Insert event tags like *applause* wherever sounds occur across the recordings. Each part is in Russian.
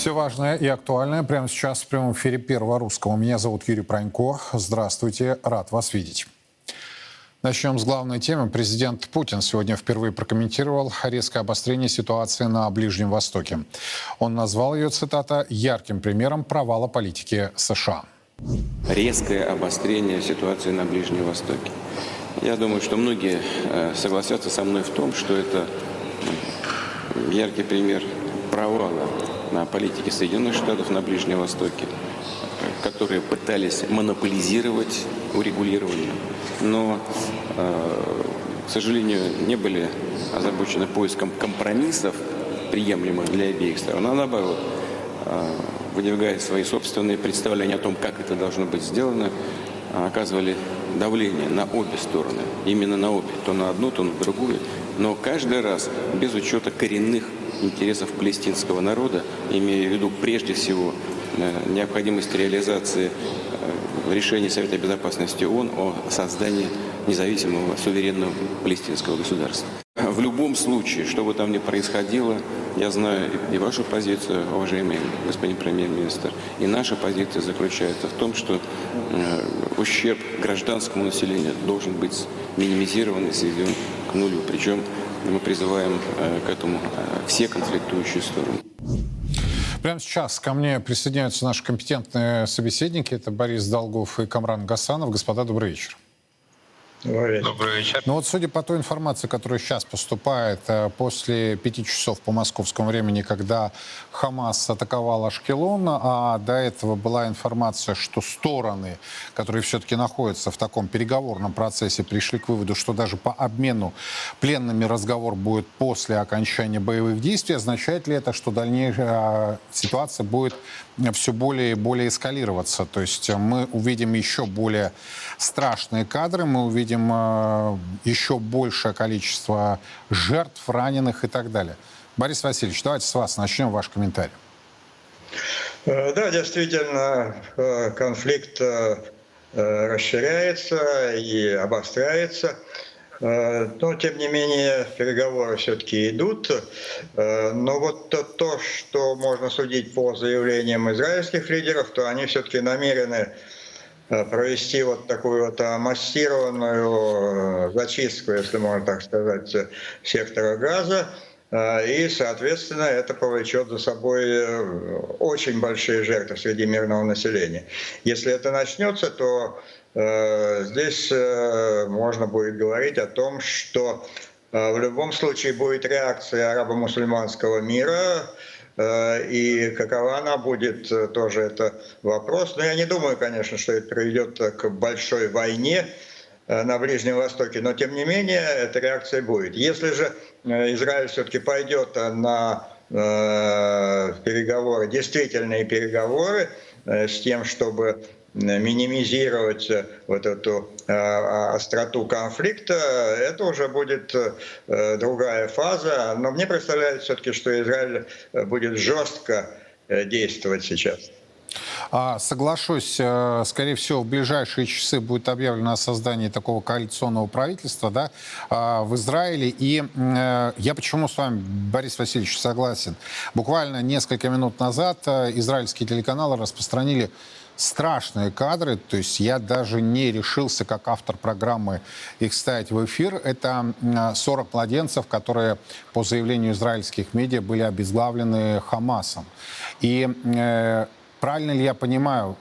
Все важное и актуальное прямо сейчас в прямом эфире Первого Русского. Меня зовут Юрий Пронько. Здравствуйте, рад вас видеть. Начнем с главной темы. Президент Путин сегодня впервые прокомментировал резкое обострение ситуации на Ближнем Востоке. Он назвал ее, цитата, «ярким примером провала политики США». Резкое обострение ситуации на Ближнем Востоке. Я думаю, что многие э, согласятся со мной в том, что это яркий пример провала на политике Соединенных Штатов на Ближнем Востоке, которые пытались монополизировать урегулирование, но, э, к сожалению, не были озабочены поиском компромиссов, приемлемых для обеих сторон, а наоборот, э, выдвигая свои собственные представления о том, как это должно быть сделано, оказывали давление на обе стороны, именно на обе, то на одну, то на другую, но каждый раз без учета коренных интересов палестинского народа, имея в виду прежде всего э, необходимость реализации э, решения Совета Безопасности ООН о создании независимого суверенного палестинского государства. В любом случае, что бы там ни происходило, я знаю и вашу позицию, уважаемый господин премьер-министр, и наша позиция заключается в том, что э, ущерб гражданскому населению должен быть минимизирован и сведен к нулю. Причем мы призываем э, к этому э, все конфликтующие стороны. Прямо сейчас ко мне присоединяются наши компетентные собеседники. Это Борис Долгов и Камран Гасанов. Господа, добрый вечер. Добрый вечер. Ну вот судя по той информации, которая сейчас поступает, э, после пяти часов по московскому времени, когда Хамас атаковал Ашкелон, а до этого была информация, что стороны, которые все-таки находятся в таком переговорном процессе, пришли к выводу, что даже по обмену пленными разговор будет после окончания боевых действий, означает ли это, что дальнейшая ситуация будет все более и более эскалироваться? То есть мы увидим еще более страшные кадры, мы увидим э, еще большее количество жертв, раненых и так далее. Борис Васильевич, давайте с вас начнем ваш комментарий. Э, да, действительно, э, конфликт расширяется и обостряется. Но, тем не менее, переговоры все-таки идут. Но вот то, что можно судить по заявлениям израильских лидеров, то они все-таки намерены провести вот такую вот массированную э, зачистку, если можно так сказать, сектора газа. Э, и, соответственно, это повлечет за собой очень большие жертвы среди мирного населения. Если это начнется, то здесь можно будет говорить о том, что в любом случае будет реакция арабо-мусульманского мира, Э, и какова она будет, э, тоже это вопрос. Но я не думаю, конечно, что это приведет к большой войне э, на Ближнем Востоке, но тем не менее эта реакция будет. Если же Израиль все-таки пойдет на переговоры, действительные переговоры с тем, чтобы минимизировать э, вот эту э, остроту конфликта, это уже будет э, другая фаза. Но мне представляется все-таки, что Израиль будет жестко действовать сейчас. А, соглашусь, скорее всего, в ближайшие часы будет объявлено о создании такого коалиционного правительства да, а, в Израиле. И я почему с вами, Борис Васильевич, согласен. Буквально несколько минут назад израильские телеканалы распространили страшные кадры, то есть я даже не решился, как автор программы, их ставить в эфир. Это 40 младенцев, которые по заявлению израильских медиа были обезглавлены Хамасом. И э, правильно ли я понимаю,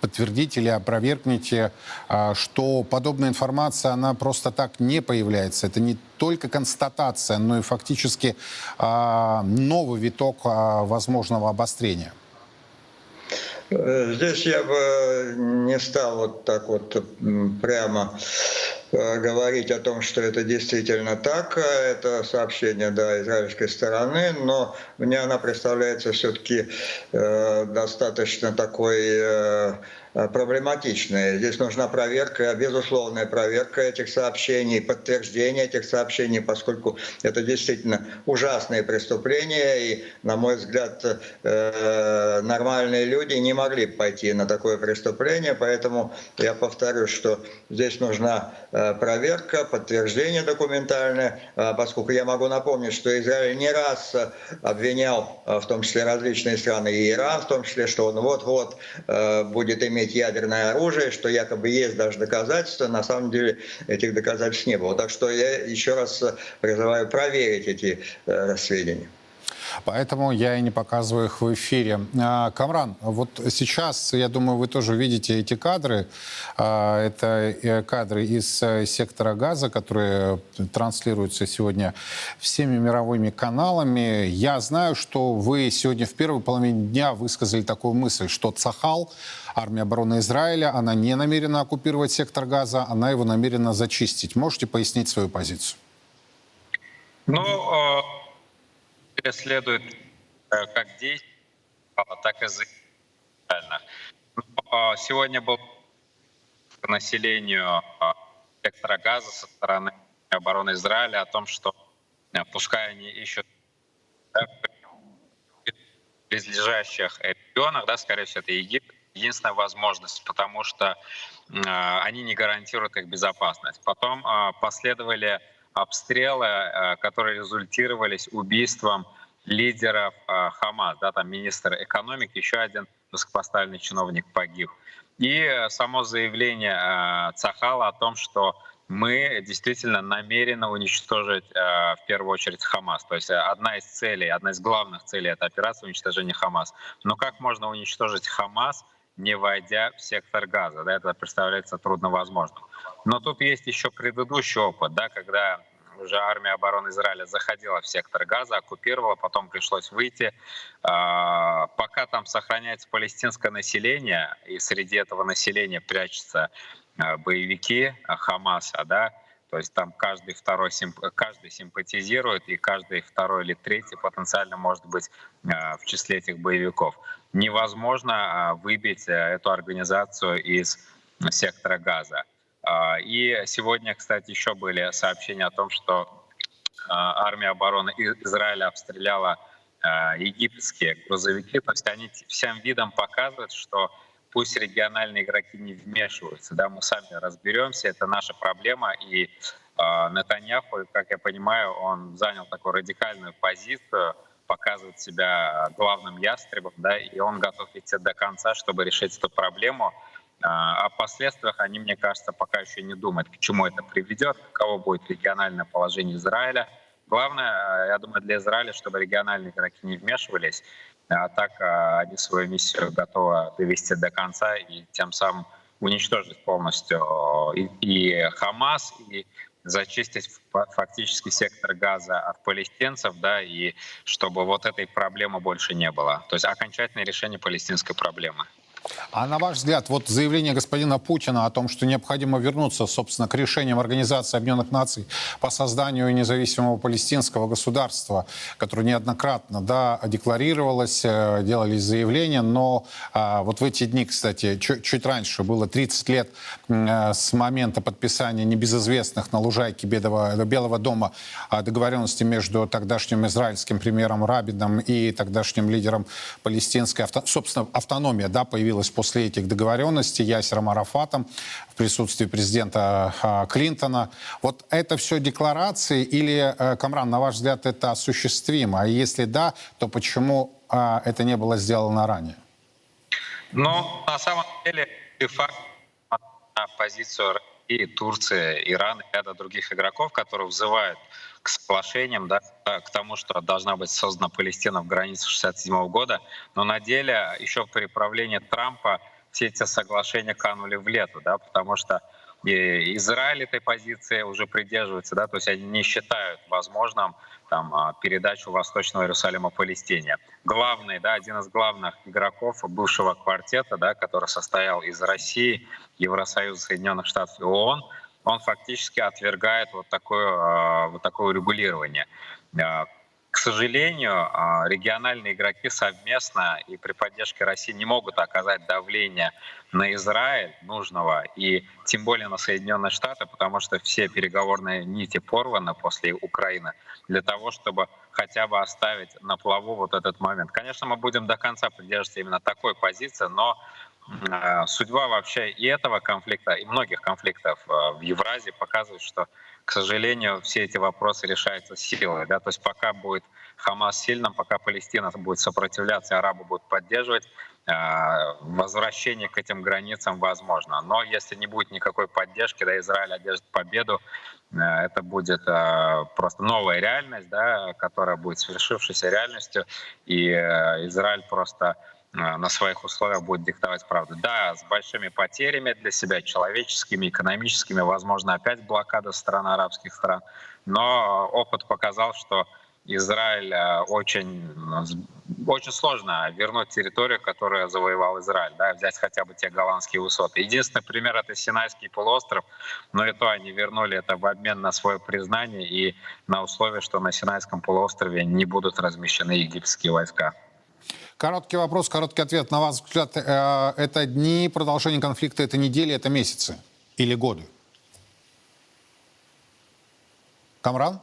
подтвердите или опровергните, а, что подобная информация, она просто так не появляется. Это не только констатация, но и фактически а, новый виток а, возможного обострения. Э, здесь я бы не стал вот так вот прямо э, говорить о том, что это действительно так, это сообщение да, израильской стороны, но мне она представляется все-таки э, достаточно такой проблематичные. Здесь нужна проверка, безусловная проверка этих сообщений, подтверждение этих сообщений, поскольку это действительно ужасные преступления, и, на мой взгляд, нормальные люди не могли пойти на такое преступление, поэтому я повторю, что здесь нужна проверка, подтверждение документальное, поскольку я могу напомнить, что Израиль не раз обвинял, в том числе различные страны, и Иран в том числе, что он вот-вот будет иметь ядерное оружие, что якобы есть даже доказательства, на самом деле этих доказательств не было. Так что я еще раз призываю проверить эти сведения. Поэтому я и не показываю их в эфире. А, Камран, вот сейчас, я думаю, вы тоже видите эти кадры. А, это э, кадры из э, сектора газа, которые транслируются сегодня всеми мировыми каналами. Я знаю, что вы сегодня в первой половине дня высказали такую мысль, что Цахал, армия обороны Израиля, она не намерена оккупировать сектор газа, она его намерена зачистить. Можете пояснить свою позицию? Ну, э, следует э, как действовать, так и заявлять. А, сегодня был населению а, сектора газа со стороны обороны Израиля о том, что э, пускай они ищут близлежащих регионах, да, скорее всего, это Египет, единственная возможность, потому что э, они не гарантируют их безопасность. Потом э, последовали обстрелы, э, которые результировались убийством лидеров э, Хамас, да, там министр экономики, еще один высокопоставленный чиновник погиб. И само заявление э, Цахала о том, что мы действительно намерены уничтожить в первую очередь Хамас. То есть одна из целей, одна из главных целей этой операции уничтожения Хамас. Но как можно уничтожить Хамас, не войдя в сектор газа? Да, это представляется трудновозможным. Но тут есть еще предыдущий опыт, да, когда уже армия обороны Израиля заходила в сектор Газа, оккупировала, потом пришлось выйти. А, пока там сохраняется палестинское население, и среди этого населения прячутся а, боевики Хамаса, да, то есть там каждый второй каждый симпатизирует, и каждый второй или третий потенциально может быть а, в числе этих боевиков. Невозможно выбить э, эту организацию из сектора Газа. А, и сегодня, кстати, еще были сообщения о том, что а, армия обороны Израиля обстреляла а, египетские грузовики. То есть они всем видом показывают, что пусть региональные игроки не вмешиваются, да, мы сами разберемся, это наша проблема. И э, Нетаньяху, как я понимаю, он занял такую радикальную позицию, показывает себя главным ястребом, да, и он готов идти до конца, чтобы решить эту проблему. А, о последствиях они, мне кажется, пока еще не думают, к чему это приведет, каково будет региональное положение Израиля. Главное, я думаю, для Израиля, чтобы региональные игроки не вмешивались, а так а, они свою миссию готовы довести до конца и тем самым уничтожить полностью и, и Хамас, и зачистить фактически сектор газа от палестинцев, да, и чтобы вот этой проблемы больше не было. То есть окончательное решение палестинской проблемы. А на ваш взгляд, вот заявление господина Путина о том, что необходимо вернуться, собственно, к решениям Организации Объединенных Наций по созданию независимого палестинского государства, которое неоднократно да, декларировалось, э, делались заявления, но а, вот в эти дни, кстати, чуть, чуть раньше, было 30 лет э, с момента подписания небезызвестных на лужайке Белого, Белого дома договоренности между тогдашним израильским премьером Рабином и тогдашним лидером палестинской, авто, собственно, автономия, да, появилась появилась после этих договоренностей Ясером Арафатом в присутствии президента а, Клинтона. Вот это все декларации или, э, Камран, на ваш взгляд, это осуществимо? А если да, то почему а, это не было сделано ранее? Ну, на самом деле, факт на позицию России, Турции, Ирана и ряда других игроков, которые взывают к соглашениям, да, к тому, что должна быть создана Палестина в границах 67 года. Но на деле еще при правлении Трампа все эти соглашения канули в лету, да, потому что Израиль этой позиции уже придерживается, да, то есть они не считают возможным там, а, передачу Восточного Иерусалима Палестине. Главный, да, один из главных игроков бывшего квартета, да, который состоял из России, Евросоюза, Соединенных Штатов и ООН, он фактически отвергает вот такое, а, вот такое регулирование. А, к сожалению, а, региональные игроки совместно и при поддержке России не могут оказать давление на Израиль нужного и тем более на Соединенные Штаты, потому что все переговорные нити порваны после Украины для того, чтобы хотя бы оставить на плаву вот этот момент. Конечно, мы будем до конца придерживаться именно такой позиции, но судьба вообще и этого конфликта, и многих конфликтов э, в Евразии показывает, что к сожалению, все эти вопросы решаются силой. Да? То есть пока будет Хамас сильным, пока Палестина будет сопротивляться, арабы будут поддерживать, э, возвращение к этим границам возможно. Но если не будет никакой поддержки, да, Израиль одержит победу, э, это будет э, просто новая реальность, да, которая будет свершившейся реальностью, и Израиль просто на своих условиях будет диктовать правду. Да, с большими потерями для себя, человеческими, экономическими, возможно, опять блокада стран арабских стран, но опыт показал, что Израиль очень, очень сложно вернуть территорию, которую завоевал Израиль, да, взять хотя бы те голландские высоты. Единственный пример — это Синайский полуостров, но и то они вернули это в обмен на свое признание и на условие, что на Синайском полуострове не будут размещены египетские войска. Короткий вопрос, короткий ответ. На ваш взгляд, э, это дни продолжения конфликта, это недели, это месяцы или годы? Камран?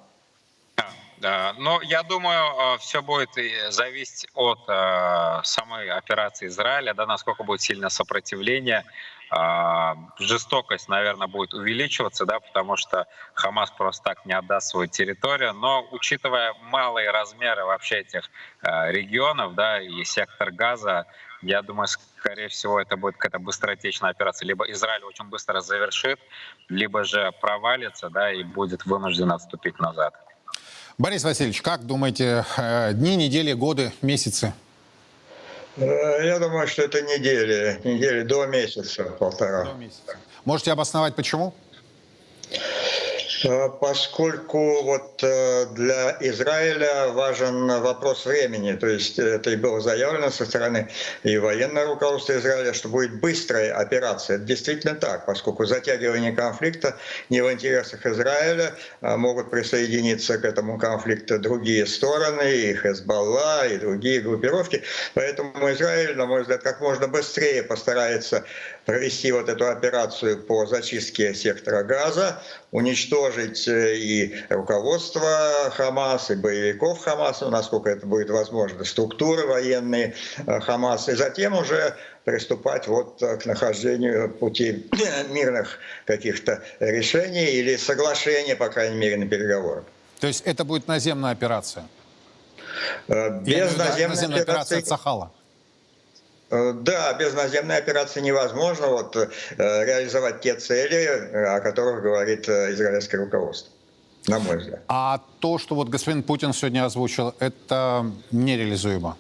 Да, но я думаю, э, все будет зависеть от э, самой операции Израиля, да, насколько будет сильное сопротивление. Э, жестокость, наверное, будет увеличиваться, да, потому что Хамас просто так не отдаст свою территорию. Но учитывая малые размеры вообще этих э, регионов, да, и сектор Газа, я думаю, скорее всего, это будет какая-то быстротечная операция. Либо Израиль очень быстро завершит, либо же провалится, да, и будет вынужден отступить назад. Борис Васильевич, как думаете, э, дни, недели, годы, месяцы? Э, я думаю, что это недели, недели до месяца, полтора. До месяца. Можете обосновать, почему? Э, поскольку вот э, для Израиля важен вопрос времени, то есть это и было заявлено со стороны и военного руководства Израиля, что будет быстрая операция. Это действительно так, поскольку затягивание конфликта не в интересах Израиля, а могут присоединиться к этому конфликту другие стороны, и Хезбалла, и другие группировки. Поэтому Израиль, на мой взгляд, как можно быстрее постарается провести вот эту операцию по зачистке сектора газа, уничтожить э, и руководство Хамас, и боевиков Хамаса, насколько это будет возможно, структуры военные э, Хамаса, и затем уже приступать вот э, к нахождению пути мирных каких-то решений или соглашения, по крайней мере, на переговорах. То есть это будет наземная операция? Без наземной, наземной операции, операции Цахала? Э, да, без наземной операции невозможно вот, э, реализовать те цели, э, о которых говорит израильское руководство, на мой взгляд. А то, что вот господин Путин сегодня озвучил, это нереализуемо?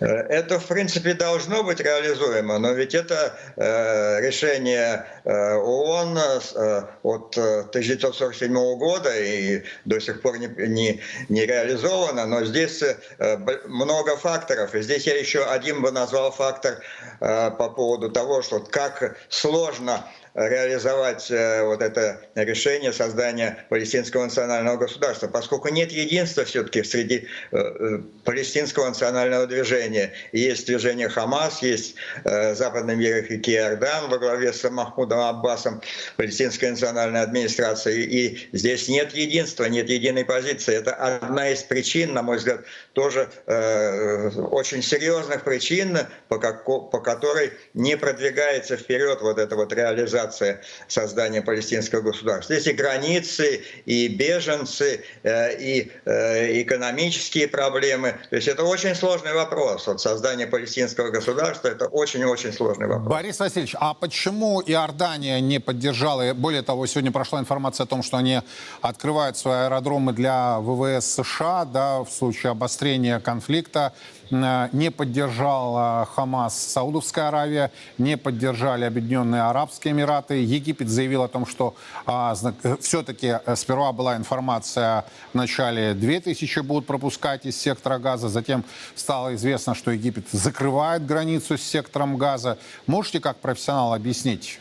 Э, это, в принципе, должно быть реализуемо, но ведь это э, решение э, ООН э, от 1947 года и до сих пор не, не, не реализовано, но здесь э, много факторов. И здесь я еще один бы назвал фактор э, по поводу того, что как сложно реализовать э, вот это решение создания палестинского национального государства, поскольку нет единства все-таки среди э, э, палестинского национального движения. Есть движение Хамас, есть западный мир реки Иордан во главе с Махмудом Аббасом, палестинская национальная администрация. И здесь нет единства, нет единой позиции. Это одна из причин, на мой взгляд, тоже очень серьезных причин, по, по которой не продвигается вперед вот эта вот реализация реализация создания палестинского государства. Здесь и границы, и беженцы, э, и э, экономические проблемы. То есть это очень сложный вопрос. Вот создание палестинского государства – это очень-очень сложный вопрос. Борис Васильевич, а почему Иордания не поддержала? Более того, сегодня прошла информация о том, что они открывают свои аэродромы для ВВС США да, в случае обострения конфликта. Э, не поддержал Хамас Саудовская Аравия, не поддержали Объединенные Арабские Эмираты. Египет заявил о том, что а, э, все-таки э, сперва была информация, в начале 2000 будут пропускать из сектора газа, затем стало известно, что Египет закрывает границу с сектором газа. Можете как профессионал объяснить?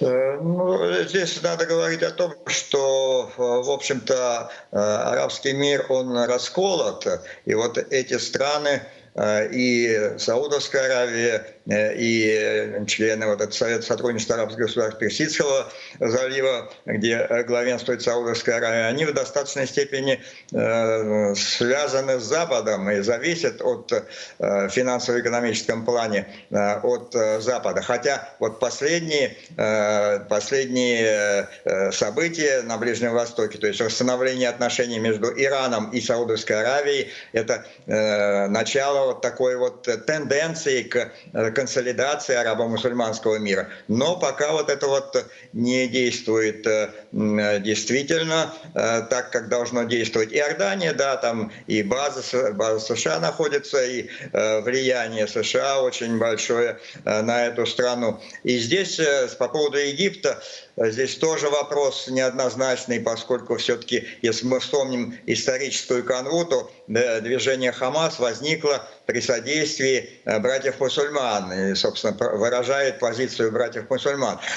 Э, ну, здесь надо говорить о том, что, э, в общем-то, э, арабский мир, он расколот, и вот эти страны, и Саудовская Аравия, и члены вот этого Совета сотрудничества арабских государств Персидского залива, где э, главенствует Саудовская Аравия, они в достаточной степени э, связаны с Западом и зависят от финансово-экономическом плане от Запада. Хотя вот последние, последние события на Ближнем Востоке, то есть восстановление отношений между Ираном и Саудовской Аравией, это начало вот такой вот тенденции к консолидации арабо-мусульманского мира. Но пока вот это вот не действует э, действительно э, так, как должно действовать Иордания, да, там и база, база США находится, и э, влияние США очень большое на эту страну. И здесь по поводу Египта, Здесь тоже вопрос неоднозначный, поскольку все-таки, если мы вспомним историческую канву, то движение Хамас возникло при содействии э, братьев-мусульман и, собственно, выражает позицию братьев-мусульман. *clears throat*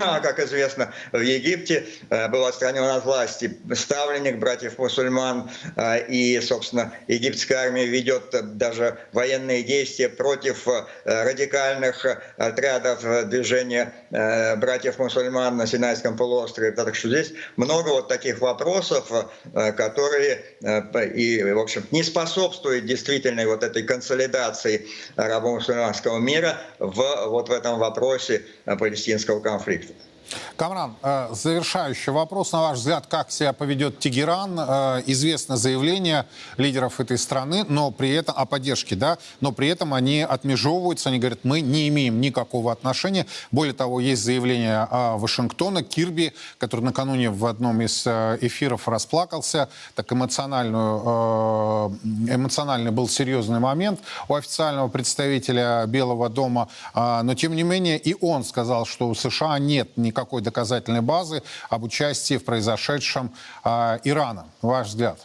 А, как известно, в Египте э, был отстранен от власти ставленник братьев-мусульман, э, и, собственно, египетская армия ведет даже военные действия против радикальных отрядов движения братьев-мусульман на Синайском полуострове. Так что здесь много вот таких вопросов, которые и, в общем, не способствуют действительной вот этой консолидации арабо-мусульманского мира в, вот в этом вопросе палестинского конфликта. Камран, э, завершающий вопрос. На ваш взгляд, как себя поведет Тегеран? Э, известно заявление лидеров этой страны, но при этом о поддержке, да, но при этом они отмежевываются, они говорят, мы не имеем никакого отношения. Более того, есть заявление Вашингтона, Кирби, который накануне в одном из э, эфиров расплакался, так эмоциональную, эмоциональный был серьезный момент у официального представителя Белого дома, но тем не менее и он сказал, что у США нет никакого никакой доказательной базы об участии в произошедшем э, Ирана. Ваш взгляд?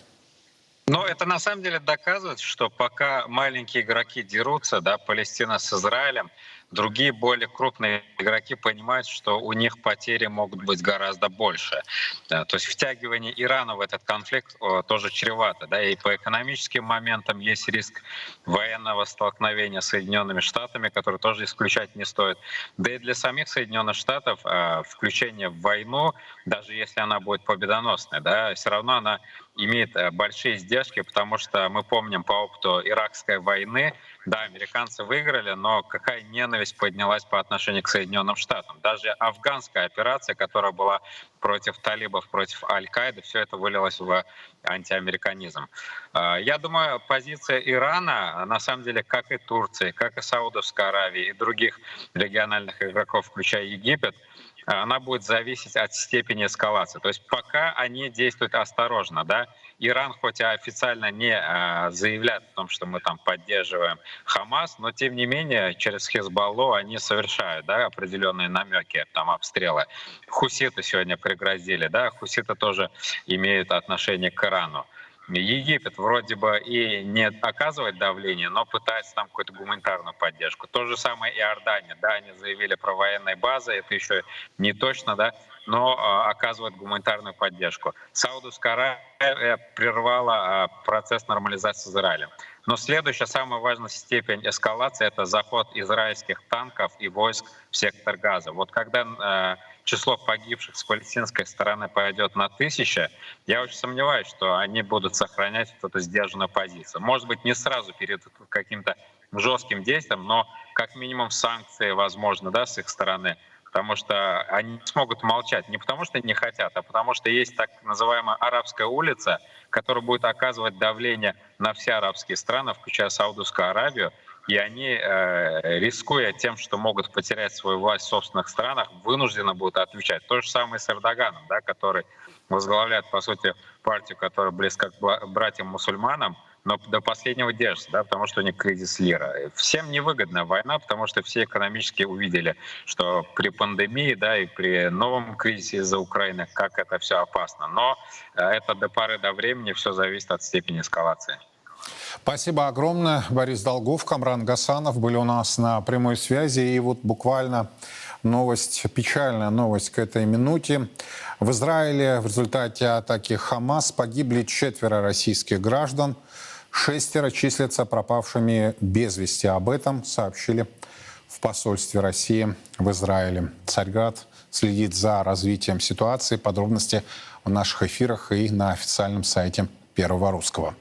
Но это на самом деле доказывает, что пока маленькие игроки дерутся, да, Палестина с Израилем, Другие более крупные игроки понимают, что у них потери могут быть гораздо больше. То есть втягивание Ирана в этот конфликт тоже чревато. Да, и по экономическим моментам есть риск военного столкновения с Соединенными Штатами, который тоже исключать не стоит. Да и для самих Соединенных Штатов э, включение в войну, даже если она будет победоносной, да, все равно она имеет э, большие издержки, потому что мы помним по опыту Иракской войны, да, американцы выиграли, но какая ненависть поднялась по отношению к Соединенным Штатам. Даже афганская операция, которая была против талибов, против Аль-Каиды, все это вылилось в антиамериканизм. Э, я думаю, позиция Ирана, на самом деле, как и Турции, как и Саудовской Аравии и других региональных игроков, включая Египет, она будет зависеть от степени эскалации. То есть пока они действуют осторожно, да, Иран хоть и официально не а, заявляет о том, что мы там поддерживаем Хамас, но тем не менее через Хизбаллу они совершают да, определенные намеки, там обстрелы. Хуситы сегодня пригрозили, да, хуситы тоже имеют отношение к Ирану. Египет вроде бы и не оказывает давление, но пытается там какую-то гуманитарную поддержку. То же самое и Иордания, да, они заявили про военные базы, это еще не точно, да, но э, оказывает гуманитарную поддержку. Саудовская Аравия прервала э, процесс нормализации с Израилем. Но следующая, самая важная степень эскалации — это заход израильских танков и войск в сектор Газа. Вот когда э, число погибших с палестинской стороны пойдет на тысячи, я очень сомневаюсь, что они будут сохранять вот эту сдержанную позицию. Может быть, не сразу перед каким-то жестким действием, но как минимум санкции возможно да, с их стороны потому что они смогут молчать не потому, что не хотят, а потому что есть так называемая арабская улица, которая будет оказывать давление на все арабские страны, включая Саудовскую Аравию, и они, э, рискуя тем, что могут потерять свою власть в собственных странах, вынуждены будут отвечать. То же самое с Эрдоганом, да, который возглавляет, по сути, партию, которая близка к братьям-мусульманам, но до последнего держится, да, потому что у них кризис лира. Всем невыгодная война, потому что все экономически увидели, что при пандемии, да, и при новом кризисе из-за Украины, как это все опасно. Но э, это до поры до времени все зависит от степени эскалации. Спасибо огромное. Борис Долгов, Камран Гасанов были у нас на прямой связи. И вот буквально Новость, печальная новость к этой минуте. В Израиле в результате атаки Хамас погибли четверо российских граждан. Шестеро числятся пропавшими без вести. Об этом сообщили в посольстве России в Израиле. Царьград следит за развитием ситуации. Подробности в наших эфирах и на официальном сайте Первого Русского.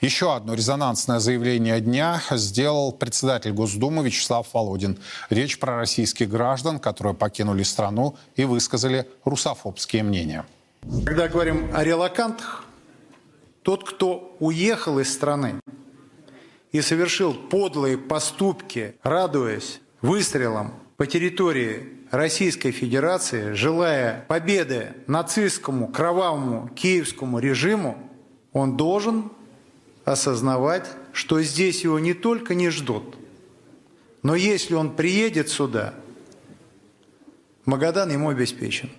Еще одно резонансное заявление дня сделал председатель Госдумы Вячеслав Володин. Речь про российских граждан, которые покинули страну и высказали русофобские мнения. Когда говорим о релакантах, тот, кто уехал из страны и совершил подлые поступки, радуясь выстрелам по территории Российской Федерации, желая победы нацистскому, кровавому, киевскому режиму, он должен осознавать, что здесь его не только не ждут, но если он приедет сюда, Магадан ему обеспечен.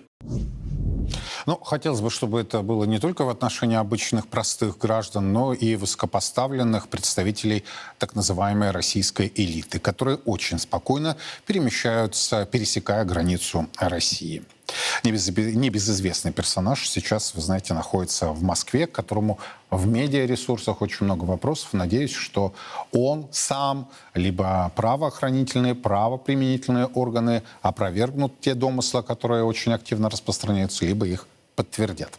Ну, хотелось бы, чтобы это было не только в отношении обычных простых граждан, но и высокопоставленных представителей так называемой российской элиты, которые очень спокойно перемещаются, пересекая границу России. Небезызвестный персонаж сейчас, вы знаете, находится в Москве, к которому в медиаресурсах очень много вопросов. Надеюсь, что он сам, либо правоохранительные, правоприменительные органы опровергнут те домыслы, которые очень активно распространяются, либо их подтвердят.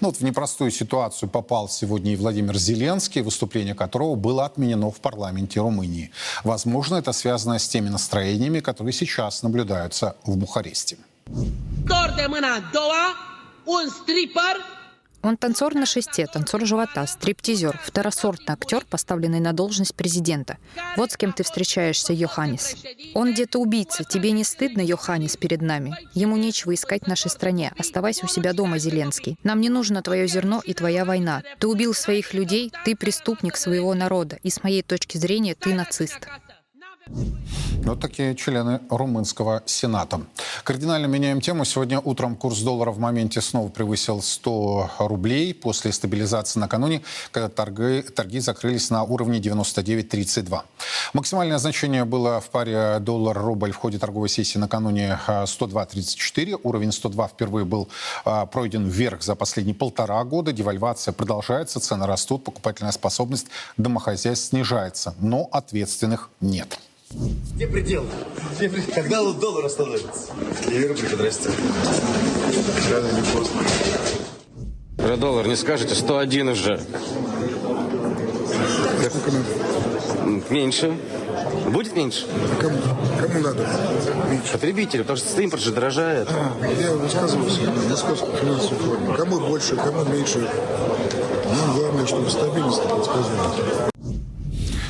Ну, вот в непростую ситуацию попал сегодня и Владимир Зеленский, выступление которого было отменено в парламенте Румынии. Возможно, это связано с теми настроениями, которые сейчас наблюдаются в Бухаресте. Он танцор на шесте, танцор живота, стриптизер, второсортный актер, поставленный на должность президента. Вот с кем ты встречаешься, Йоханнес. Он где-то убийца. Тебе не стыдно, Йоханнес, перед нами? Ему нечего искать в нашей стране. Оставайся у себя дома, Зеленский. Нам не нужно твое зерно и твоя война. Ты убил своих людей, ты преступник своего народа. И с моей точки зрения, ты нацист. Вот такие члены румынского сената. Кардинально меняем тему. Сегодня утром курс доллара в моменте снова превысил 100 рублей после стабилизации накануне, когда торги, торги закрылись на уровне 99.32. Максимальное значение было в паре доллар-рубль в ходе торговой сессии накануне 102.34. А, Уровень 102 впервые был а, пройден вверх за последние полтора года. Девальвация продолжается, цены растут, покупательная способность домохозяйств снижается, но ответственных нет. Где предел? Где предел? Когда вот доллар остановится? И рубль подрастет. Рано или поздно. Про доллар не скажете? 101 уже. Меньше. Будет меньше? Кому, кому надо? Меньше. Потребителю, потому что импорт же дорожает. А, я высказывался на московской финансовой форуме. Кому больше, кому меньше. Нам главное, чтобы стабильность предсказуемость.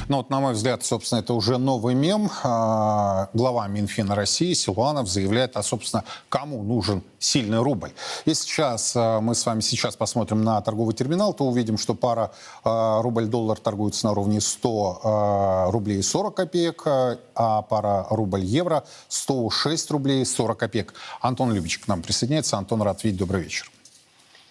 Ну вот, на мой взгляд, собственно, это уже новый мем. А, глава Минфина России Силуанов заявляет, а, собственно, кому нужен сильный рубль. Если сейчас а, мы с вами сейчас посмотрим на торговый терминал, то увидим, что пара а, рубль-доллар торгуется на уровне 100 рублей 40 копеек, а пара рубль-евро 106 рублей 40 копеек. Антон Любич к нам присоединяется. Антон, рад видеть. Добрый вечер.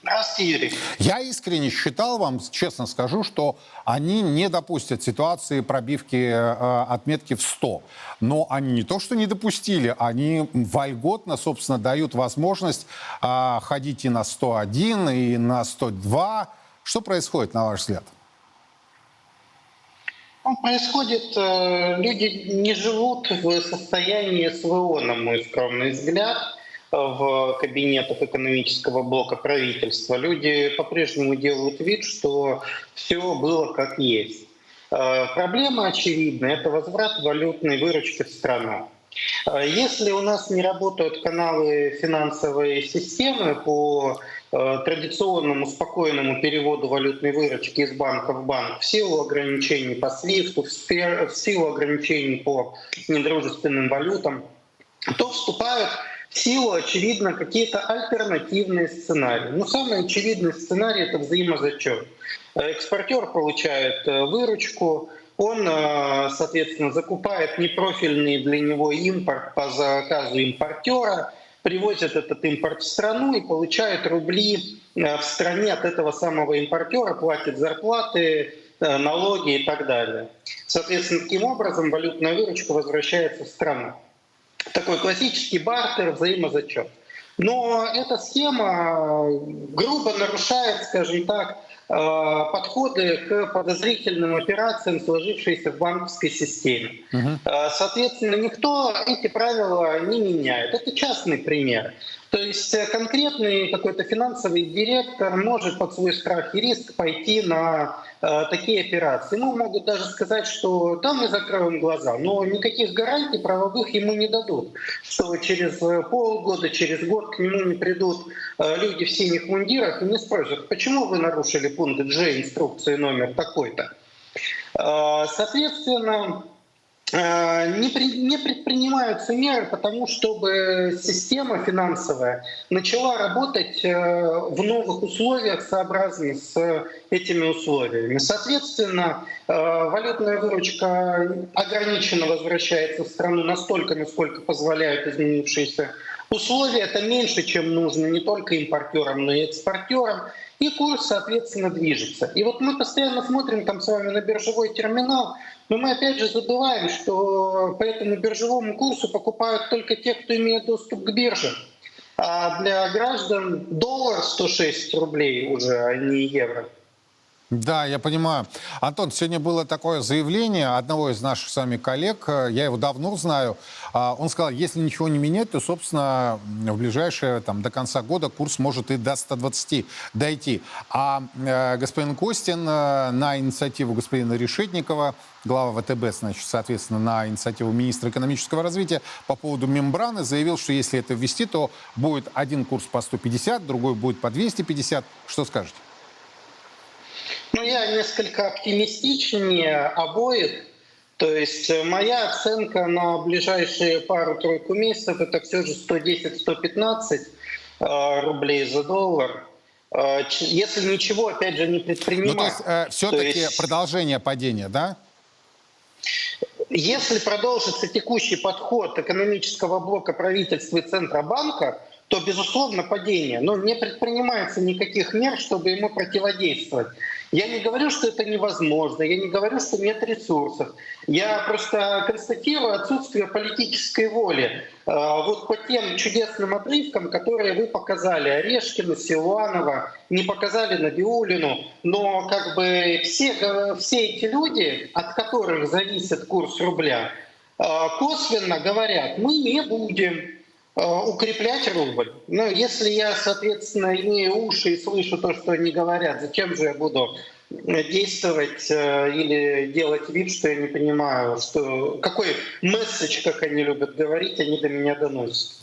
Здравствуйте, Юрий. Я искренне считал вам, честно скажу, что они не допустят ситуации пробивки э, отметки в 100. Но они не то, что не допустили, они вольготно, собственно, дают возможность э, ходить и на 101, и на 102. Что происходит, на ваш взгляд? Ну, происходит, э, люди не живут в состоянии СВО, на мой скромный взгляд в кабинетах экономического блока правительства, люди по-прежнему делают вид, что все было как есть. Э, проблема очевидна — это возврат валютной выручки в страну. Э, если у нас не работают каналы финансовой системы по э, традиционному спокойному переводу валютной выручки из банка в банк в силу ограничений по свифту, в силу ограничений по недружественным валютам, то вступают в силу, очевидно, какие-то альтернативные сценарии. Но самый очевидный сценарий — это взаимозачет. Экспортер получает э, выручку, он, э, соответственно, закупает непрофильный для него импорт по заказу импортера, привозит этот импорт в страну и получает рубли э, в стране от этого самого импортера, платит зарплаты, налоги и так далее. Соответственно, таким образом валютная выручка возвращается в страну. Такой классический бартер, взаимозачет. Но эта схема грубо нарушает, скажем так, э, подходы к подозрительным операциям, сложившиеся в банковской системе. Угу. Соответственно, никто эти правила не меняет. Это частный пример. То есть э, конкретный какой-то финансовый директор может под свой страх и риск пойти на э, такие операции. Ну, могут даже сказать, что там мы закроем глаза, но никаких гарантий правовых ему не дадут, что через э, полгода, через год к нему не придут э, люди в синих мундирах и не спросят, почему вы нарушили пункт G инструкции номер такой-то. Э, соответственно, не, при, не предпринимаются меры потому, чтобы система финансовая начала работать э, в новых условиях сообразно с этими условиями. Соответственно, э, валютная выручка ограниченно возвращается в страну настолько, насколько позволяют изменившиеся условия. Это меньше, чем нужно не только импортерам, но и экспортерам. И курс, соответственно, движется. И вот мы постоянно смотрим там с вами на биржевой терминал, но мы опять же забываем, что по этому биржевому курсу покупают только те, кто имеет доступ к бирже. А для граждан доллар 106 рублей уже, а не евро. Да, я понимаю. Антон, сегодня было такое заявление одного из наших с вами коллег, я его давно знаю. А, он сказал, если ничего не менять, то, собственно, в ближайшее, там, до конца года курс может и до 120 дойти. А э, господин Костин э, на инициативу господина Решетникова, глава ВТБ, значит, соответственно, на инициативу министра экономического развития по поводу мембраны заявил, что если это ввести, то будет один курс по 150, другой будет по 250. Что скажете? Ну, я несколько оптимистичнее обоих. То есть э, моя оценка на ближайшие пару-тройку месяцев это все же 110-115 э, рублей за доллар. Э, если ничего, опять же, не предпринимать. Ну, то есть, э, все-таки есть... продолжение падения, да? Если продолжится текущий подход экономического блока правительства и Центробанка, то, безусловно, падение. Но не предпринимается никаких мер, чтобы ему противодействовать. Я не говорю, что это невозможно, я не говорю, что нет ресурсов. Я просто констатирую отсутствие политической воли. А, вот по тем чудесным отрывкам, которые вы показали, Орешкина, Силуанова, не показали Набиулину, но как бы все, все эти люди, от которых зависит курс рубля, а, косвенно говорят, мы не будем Э, укреплять рубль. Но если я, соответственно, имею уши и слышу то, что они говорят, зачем же я буду действовать э, или делать вид, что я не понимаю, что какой месседж, как они любят говорить, они до меня доносят.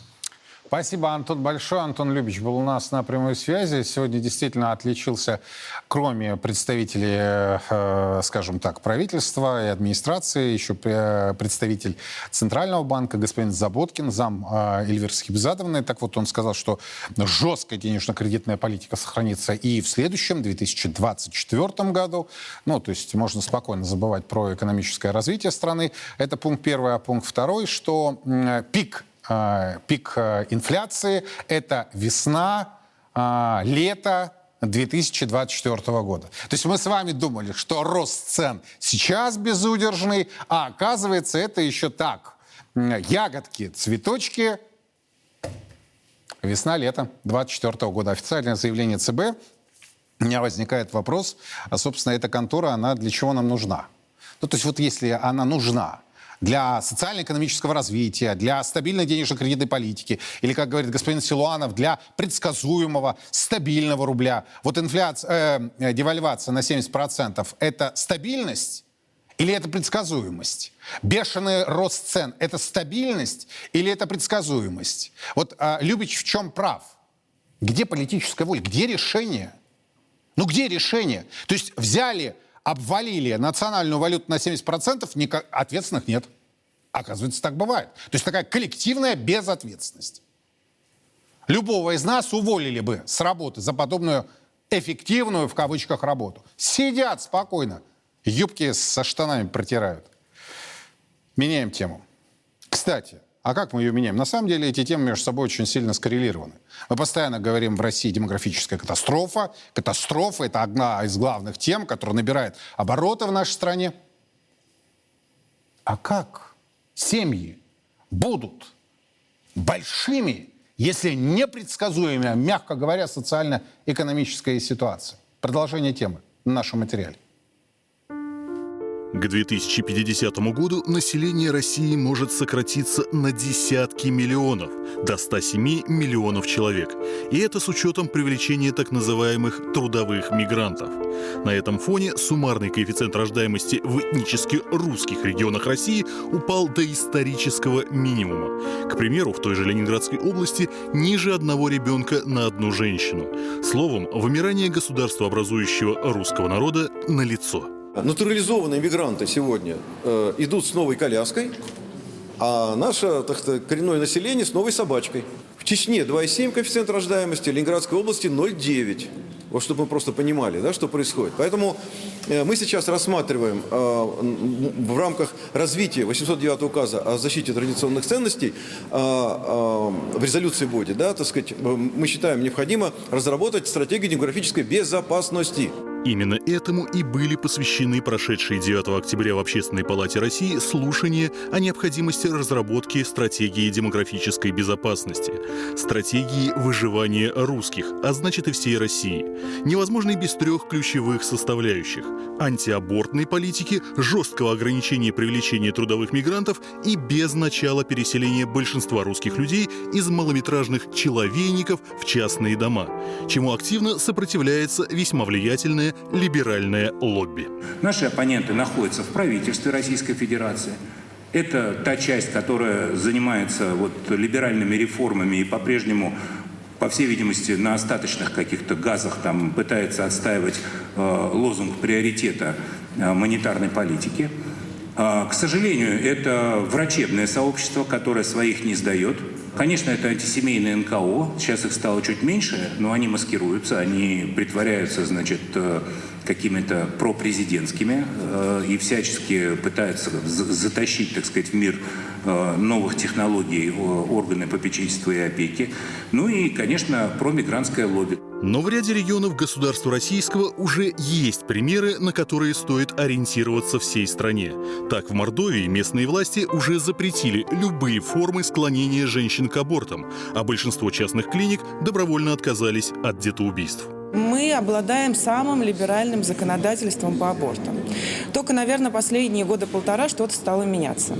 Спасибо, Антон, большое. Антон Любич был у нас на прямой связи. Сегодня действительно отличился, кроме представителей, э, скажем так, правительства и администрации, еще представитель Центрального банка, господин Заботкин, зам э, Эльвиры Схибзадовны. Так вот, он сказал, что жесткая денежно-кредитная политика сохранится и в следующем, 2024 году. Ну, то есть можно спокойно забывать про экономическое развитие страны. Это пункт первый. А пункт второй, что пик Э, пик э, инфляции – это весна, э, лето 2024 года. То есть мы с вами думали, что рост цен сейчас безудержный, а оказывается это еще так. Ягодки, цветочки, весна-лето 2024 года. Официальное заявление ЦБ. У меня возникает вопрос, а, собственно, эта контора, она для чего нам нужна? Ну, то есть вот если она нужна, для социально-экономического развития, для стабильной денежно-кредитной политики, или, как говорит господин Силуанов, для предсказуемого, стабильного рубля. Вот инфляция, э, девальвация на 70% – это стабильность или это предсказуемость? Бешеный рост цен – это стабильность или это предсказуемость? Вот э, Любич в чем прав? Где политическая воля? Где решение? Ну где решение? То есть взяли обвалили национальную валюту на 70%, никак, ответственных нет. Оказывается, так бывает. То есть такая коллективная безответственность. Любого из нас уволили бы с работы за подобную эффективную, в кавычках, работу. Сидят спокойно, юбки со штанами протирают. Меняем тему. Кстати, а как мы ее меняем? На самом деле эти темы между собой очень сильно скоррелированы. Мы постоянно говорим в России демографическая катастрофа. Катастрофа – это одна из главных тем, которая набирает обороты в нашей стране. А как семьи будут большими, если непредсказуемая, мягко говоря, социально-экономическая ситуация. Продолжение темы в нашем материале. К 2050 году население России может сократиться на десятки миллионов, до 107 миллионов человек. И это с учетом привлечения так называемых трудовых мигрантов. На этом фоне суммарный коэффициент рождаемости в этнически русских регионах России упал до исторического минимума. К примеру, в той же Ленинградской области ниже одного ребенка на одну женщину. Словом, вымирание государства, образующего русского народа, налицо. Натурализованные мигранты сегодня э, идут с новой коляской, а наше так сказать, коренное население с новой собачкой. В Чечне 2,7 коэффициент рождаемости, в Ленинградской области 0,9. Вот чтобы мы просто понимали, да, что происходит. Поэтому э, мы сейчас рассматриваем э, в рамках развития 809 указа о защите традиционных ценностей в резолюции будет, да, так сказать, мы считаем необходимо разработать стратегию демографической безопасности. Именно этому и были посвящены прошедшие 9 октября в Общественной палате России слушания о необходимости разработки стратегии демографической безопасности, стратегии выживания русских, а значит и всей России, невозможной без трех ключевых составляющих – антиабортной политики, жесткого ограничения привлечения трудовых мигрантов и без начала переселения большинства русских людей из малометражных человейников в частные дома, чему активно сопротивляется весьма влиятельная либеральное лобби. Наши оппоненты находятся в правительстве Российской Федерации. Это та часть, которая занимается вот либеральными реформами и по-прежнему по всей видимости, на остаточных каких-то газах там пытается отстаивать э, лозунг приоритета э, монетарной политики. Э, к сожалению, это врачебное сообщество, которое своих не сдает. Конечно, это антисемейные НКО, сейчас их стало чуть меньше, но они маскируются, они притворяются, значит, э, какими-то пропрезидентскими э, и всячески пытаются затащить, так сказать, в мир новых технологий органы попечительства и опеки. Ну и, конечно, промигрантское лобби. Но в ряде регионов государства российского уже есть примеры, на которые стоит ориентироваться всей стране. Так, в Мордовии местные власти уже запретили любые формы склонения женщин к абортам, а большинство частных клиник добровольно отказались от детоубийств мы обладаем самым либеральным законодательством по абортам. Только, наверное, последние года полтора что-то стало меняться.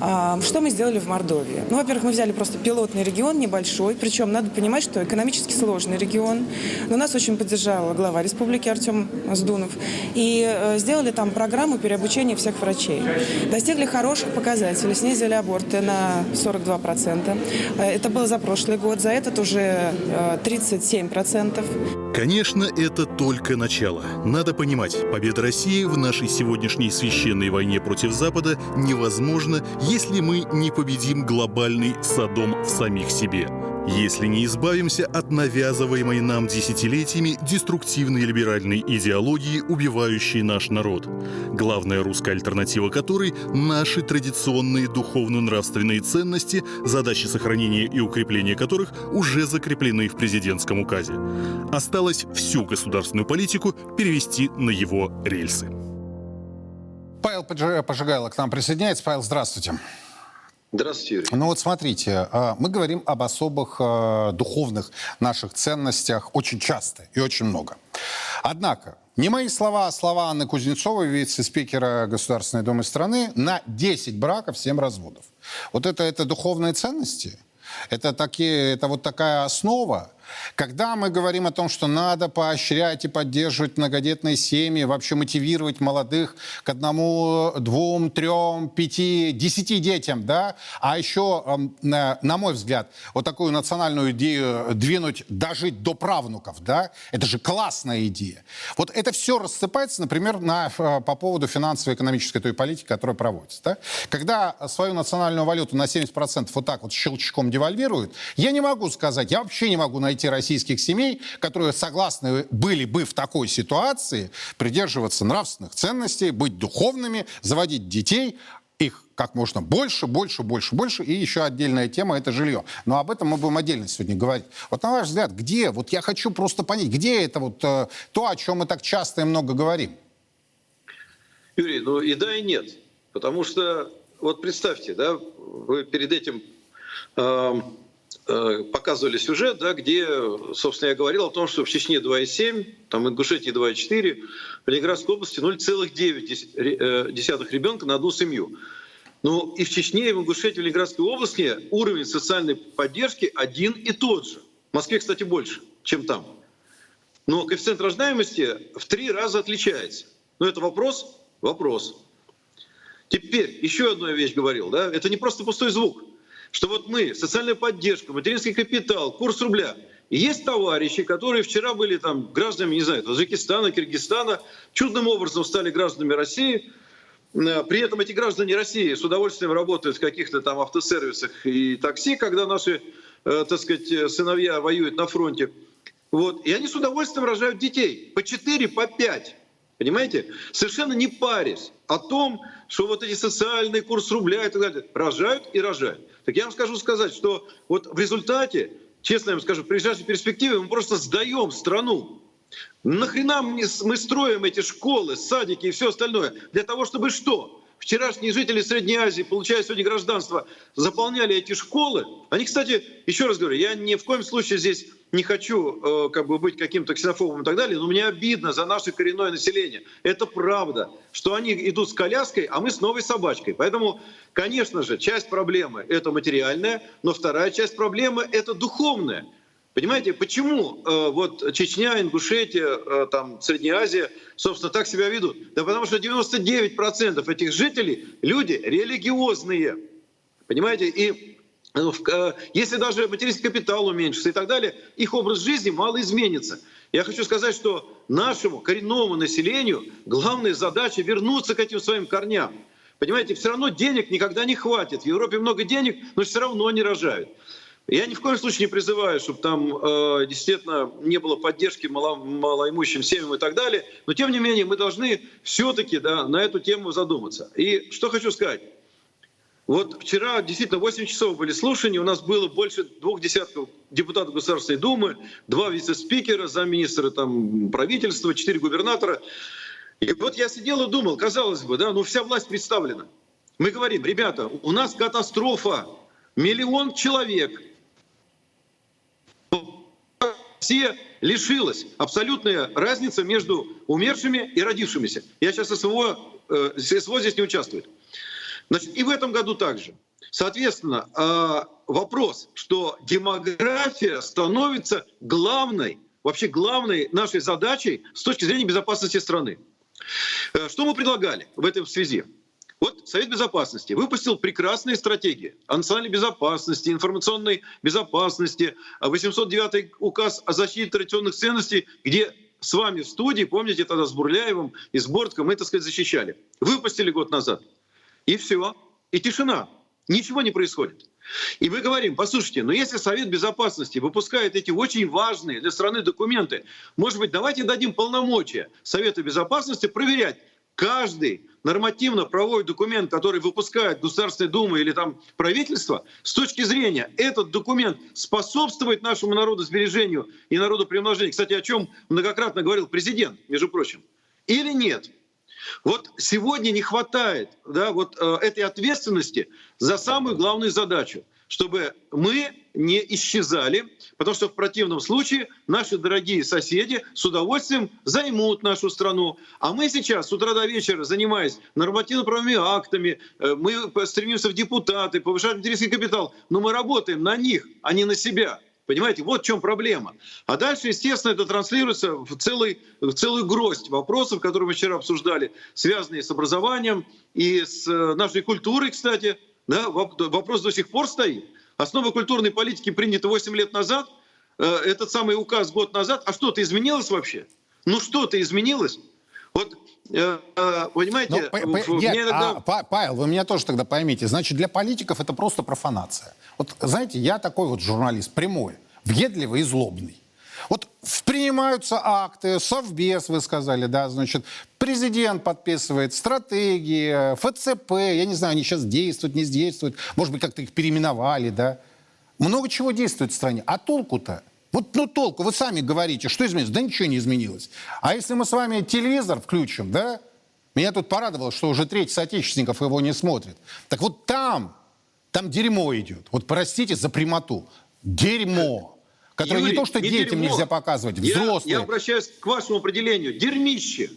А, что мы сделали в Мордовии? Ну, во-первых, мы взяли просто пилотный регион небольшой, причем надо понимать, что экономически сложный регион. Но нас очень поддержал глава республики Артем Сдунов. И э, сделали там программу переобучения всех врачей. Достигли хороших показателей, снизили аборты на 42%. Э, это было за прошлый год, за этот уже 37%. Конечно, это только начало. Надо понимать, победа России в нашей сегодняшней священной войне против Запада невозможна, если мы не победим глобальный Содом в самих себе если не избавимся от навязываемой нам десятилетиями деструктивной либеральной идеологии, убивающей наш народ. Главная русская альтернатива которой – наши традиционные духовно-нравственные ценности, задачи сохранения и укрепления которых уже закреплены в президентском указе. Осталось всю государственную политику перевести на его рельсы. Павел Пожигайло к нам присоединяется. Павел, здравствуйте. Здравствуйте, Юрий. Ну вот смотрите, а, мы говорим об особых а, духовных наших ценностях очень часто и очень много. Однако, не мои слова, а слова Анны Кузнецовой, вице-спикера Государственной Думы страны, на 10 браков, 7 разводов. Вот это, это духовные ценности? Это, такие, это вот такая основа? Когда мы говорим о том, что надо поощрять и поддерживать многодетные семьи, вообще мотивировать молодых к одному, двум, трем, пяти, десяти детям, да, а еще, на мой взгляд, вот такую национальную идею двинуть, дожить до правнуков, да, это же классная идея. Вот это все рассыпается, например, на, э, по поводу финансово-экономической той политики, которая проводится, да. Когда свою национальную валюту на 70% вот так вот щелчком девальвируют, я не могу сказать, я вообще не могу найти российских семей, которые согласны были бы в такой ситуации придерживаться нравственных ценностей, быть духовными, заводить детей, их как можно больше, больше, больше, больше. И еще отдельная тема – это жилье. Но об этом мы будем отдельно сегодня говорить. Вот на ваш взгляд, где, вот я хочу просто понять, где это вот э, то, о чем мы так часто и много говорим? Юрий, ну и да, и нет. Потому что, вот представьте, да, вы перед этим э, э, показывали сюжет, да, где, собственно, я говорил о том, что в Чечне 2,7, там Ингушетии 2,4, в Ленинградской области 0,9 ребенка на одну семью. Ну и в Чечне, и в Ингушетии, в Ленинградской области уровень социальной поддержки один и тот же. В Москве, кстати, больше, чем там. Но коэффициент рождаемости в три раза отличается. Но это вопрос? Вопрос. Теперь еще одну вещь говорил, да, это не просто пустой звук, что вот мы, социальная поддержка, материнский капитал, курс рубля, есть товарищи, которые вчера были там гражданами, не знаю, Таджикистана, Киргизстана, чудным образом стали гражданами России, Э, при этом эти граждане России с удовольствием работают в каких-то там автосервисах и такси, когда наши, э, так сказать, э, сыновья воюют на фронте. Вот. И они с удовольствием рожают детей. По 4, по 5. Понимаете? Совершенно не парясь о том, что вот эти социальные курс рубля и так далее рожают и рожают. Так я вам скажу сказать, что вот в результате, честно я вам скажу, в ближайшей перспективе мы просто сдаем страну. Нахрена мы, строим эти школы, садики и все остальное? Для того, чтобы что? Вчерашние жители Средней Азии, получая сегодня гражданство, заполняли эти школы. Они, кстати, еще раз говорю, я ни в коем случае здесь не хочу э, как бы быть каким-то ксенофобом и так далее, но мне обидно за наше коренное население. Это правда, что они идут с коляской, а мы с новой собачкой. Поэтому, конечно же, часть проблемы – это материальная, но вторая часть проблемы – это духовная. Понимаете, почему э, вот Чечня, Ингушетия, э, там, Средняя Азия, собственно, так себя ведут? Да потому что 99% этих жителей – люди религиозные. Понимаете, и э, э, если даже материнский капитал уменьшится и так далее, их образ жизни мало изменится. Я хочу сказать, что нашему коренному населению главная задача вернуться к этим своим корням. Понимаете, все равно денег никогда не хватит. В Европе много денег, но все равно не рожают. Я ни в коем случае не призываю, чтобы там э, действительно не было поддержки мало, малоимущим семьям и так далее, но тем не менее мы должны все-таки да, на эту тему задуматься. И что хочу сказать. Вот вчера действительно 8 часов были слушания, у нас было больше двух десятков депутатов Государственной Думы, два вице-спикера, замминистра там, правительства, четыре губернатора. И вот я сидел и думал, казалось бы, да, ну вся власть представлена. Мы говорим, ребята, у нас катастрофа, миллион человек – Россия лишилась абсолютная разница между умершими и родившимися. Я сейчас СВО, э, СВО здесь не участвует. Значит, и в этом году также. Соответственно, э, вопрос, что демография становится главной, вообще главной нашей задачей с точки зрения безопасности страны. Э, что мы предлагали в этом связи? Вот Совет Безопасности выпустил прекрасные стратегии о национальной безопасности, информационной безопасности, 809 указ о защите традиционных ценностей, где с вами в студии, помните, тогда с Бурляевым и с Бортком мы, так сказать, защищали. Выпустили год назад. И все. И тишина. Ничего не происходит. И мы говорим, послушайте, но если Совет Безопасности выпускает эти очень важные для страны документы, может быть, давайте дадим полномочия Совету Безопасности проверять каждый нормативно-правовой документ, который выпускает Государственная Дума или там правительство, с точки зрения этот документ способствует нашему народосбережению и народопримножению. Кстати, о чем многократно говорил президент, между прочим. Или нет? Вот сегодня не хватает да, вот, э, этой ответственности за самую главную задачу – чтобы мы не исчезали, потому что в противном случае наши дорогие соседи с удовольствием займут нашу страну. А мы сейчас с утра до вечера, занимаясь нормативно-правовыми актами, э, мы стремимся в депутаты, повышаем интересный капитал, но мы работаем на них, а не на себя. Понимаете, вот в чем проблема. А дальше, естественно, это транслируется в, целый, в целую гроздь вопросов, которые мы вчера обсуждали, связанные с образованием и с э, нашей культурой, кстати, да, вопрос до сих пор стоит. Основы культурной политики приняты 8 лет назад, э, этот самый указ год назад. А что-то изменилось вообще? Ну что-то изменилось? Вот э, э, понимаете, Но, по, по, нет, иногда... а, Павел, вы меня тоже тогда поймите. Значит, для политиков это просто профанация. Вот, знаете, я такой вот журналист прямой, въедливый и злобный. Вот принимаются акты, совбез, вы сказали, да, значит, президент подписывает стратегии, ФЦП, я не знаю, они сейчас действуют, не действуют, может быть, как-то их переименовали, да. Много чего действует в стране. А толку-то? Вот, ну, толку, вы сами говорите, что изменилось? Да ничего не изменилось. А если мы с вами телевизор включим, да, меня тут порадовало, что уже треть соотечественников его не смотрит. Так вот там Там дерьмо идет. Вот простите за прямоту. Дерьмо. Которое Юрий, не то, что не детям дерьмо. нельзя показывать, Я- взрослые. Я, обращаюсь к вашему определению. Дерьмище.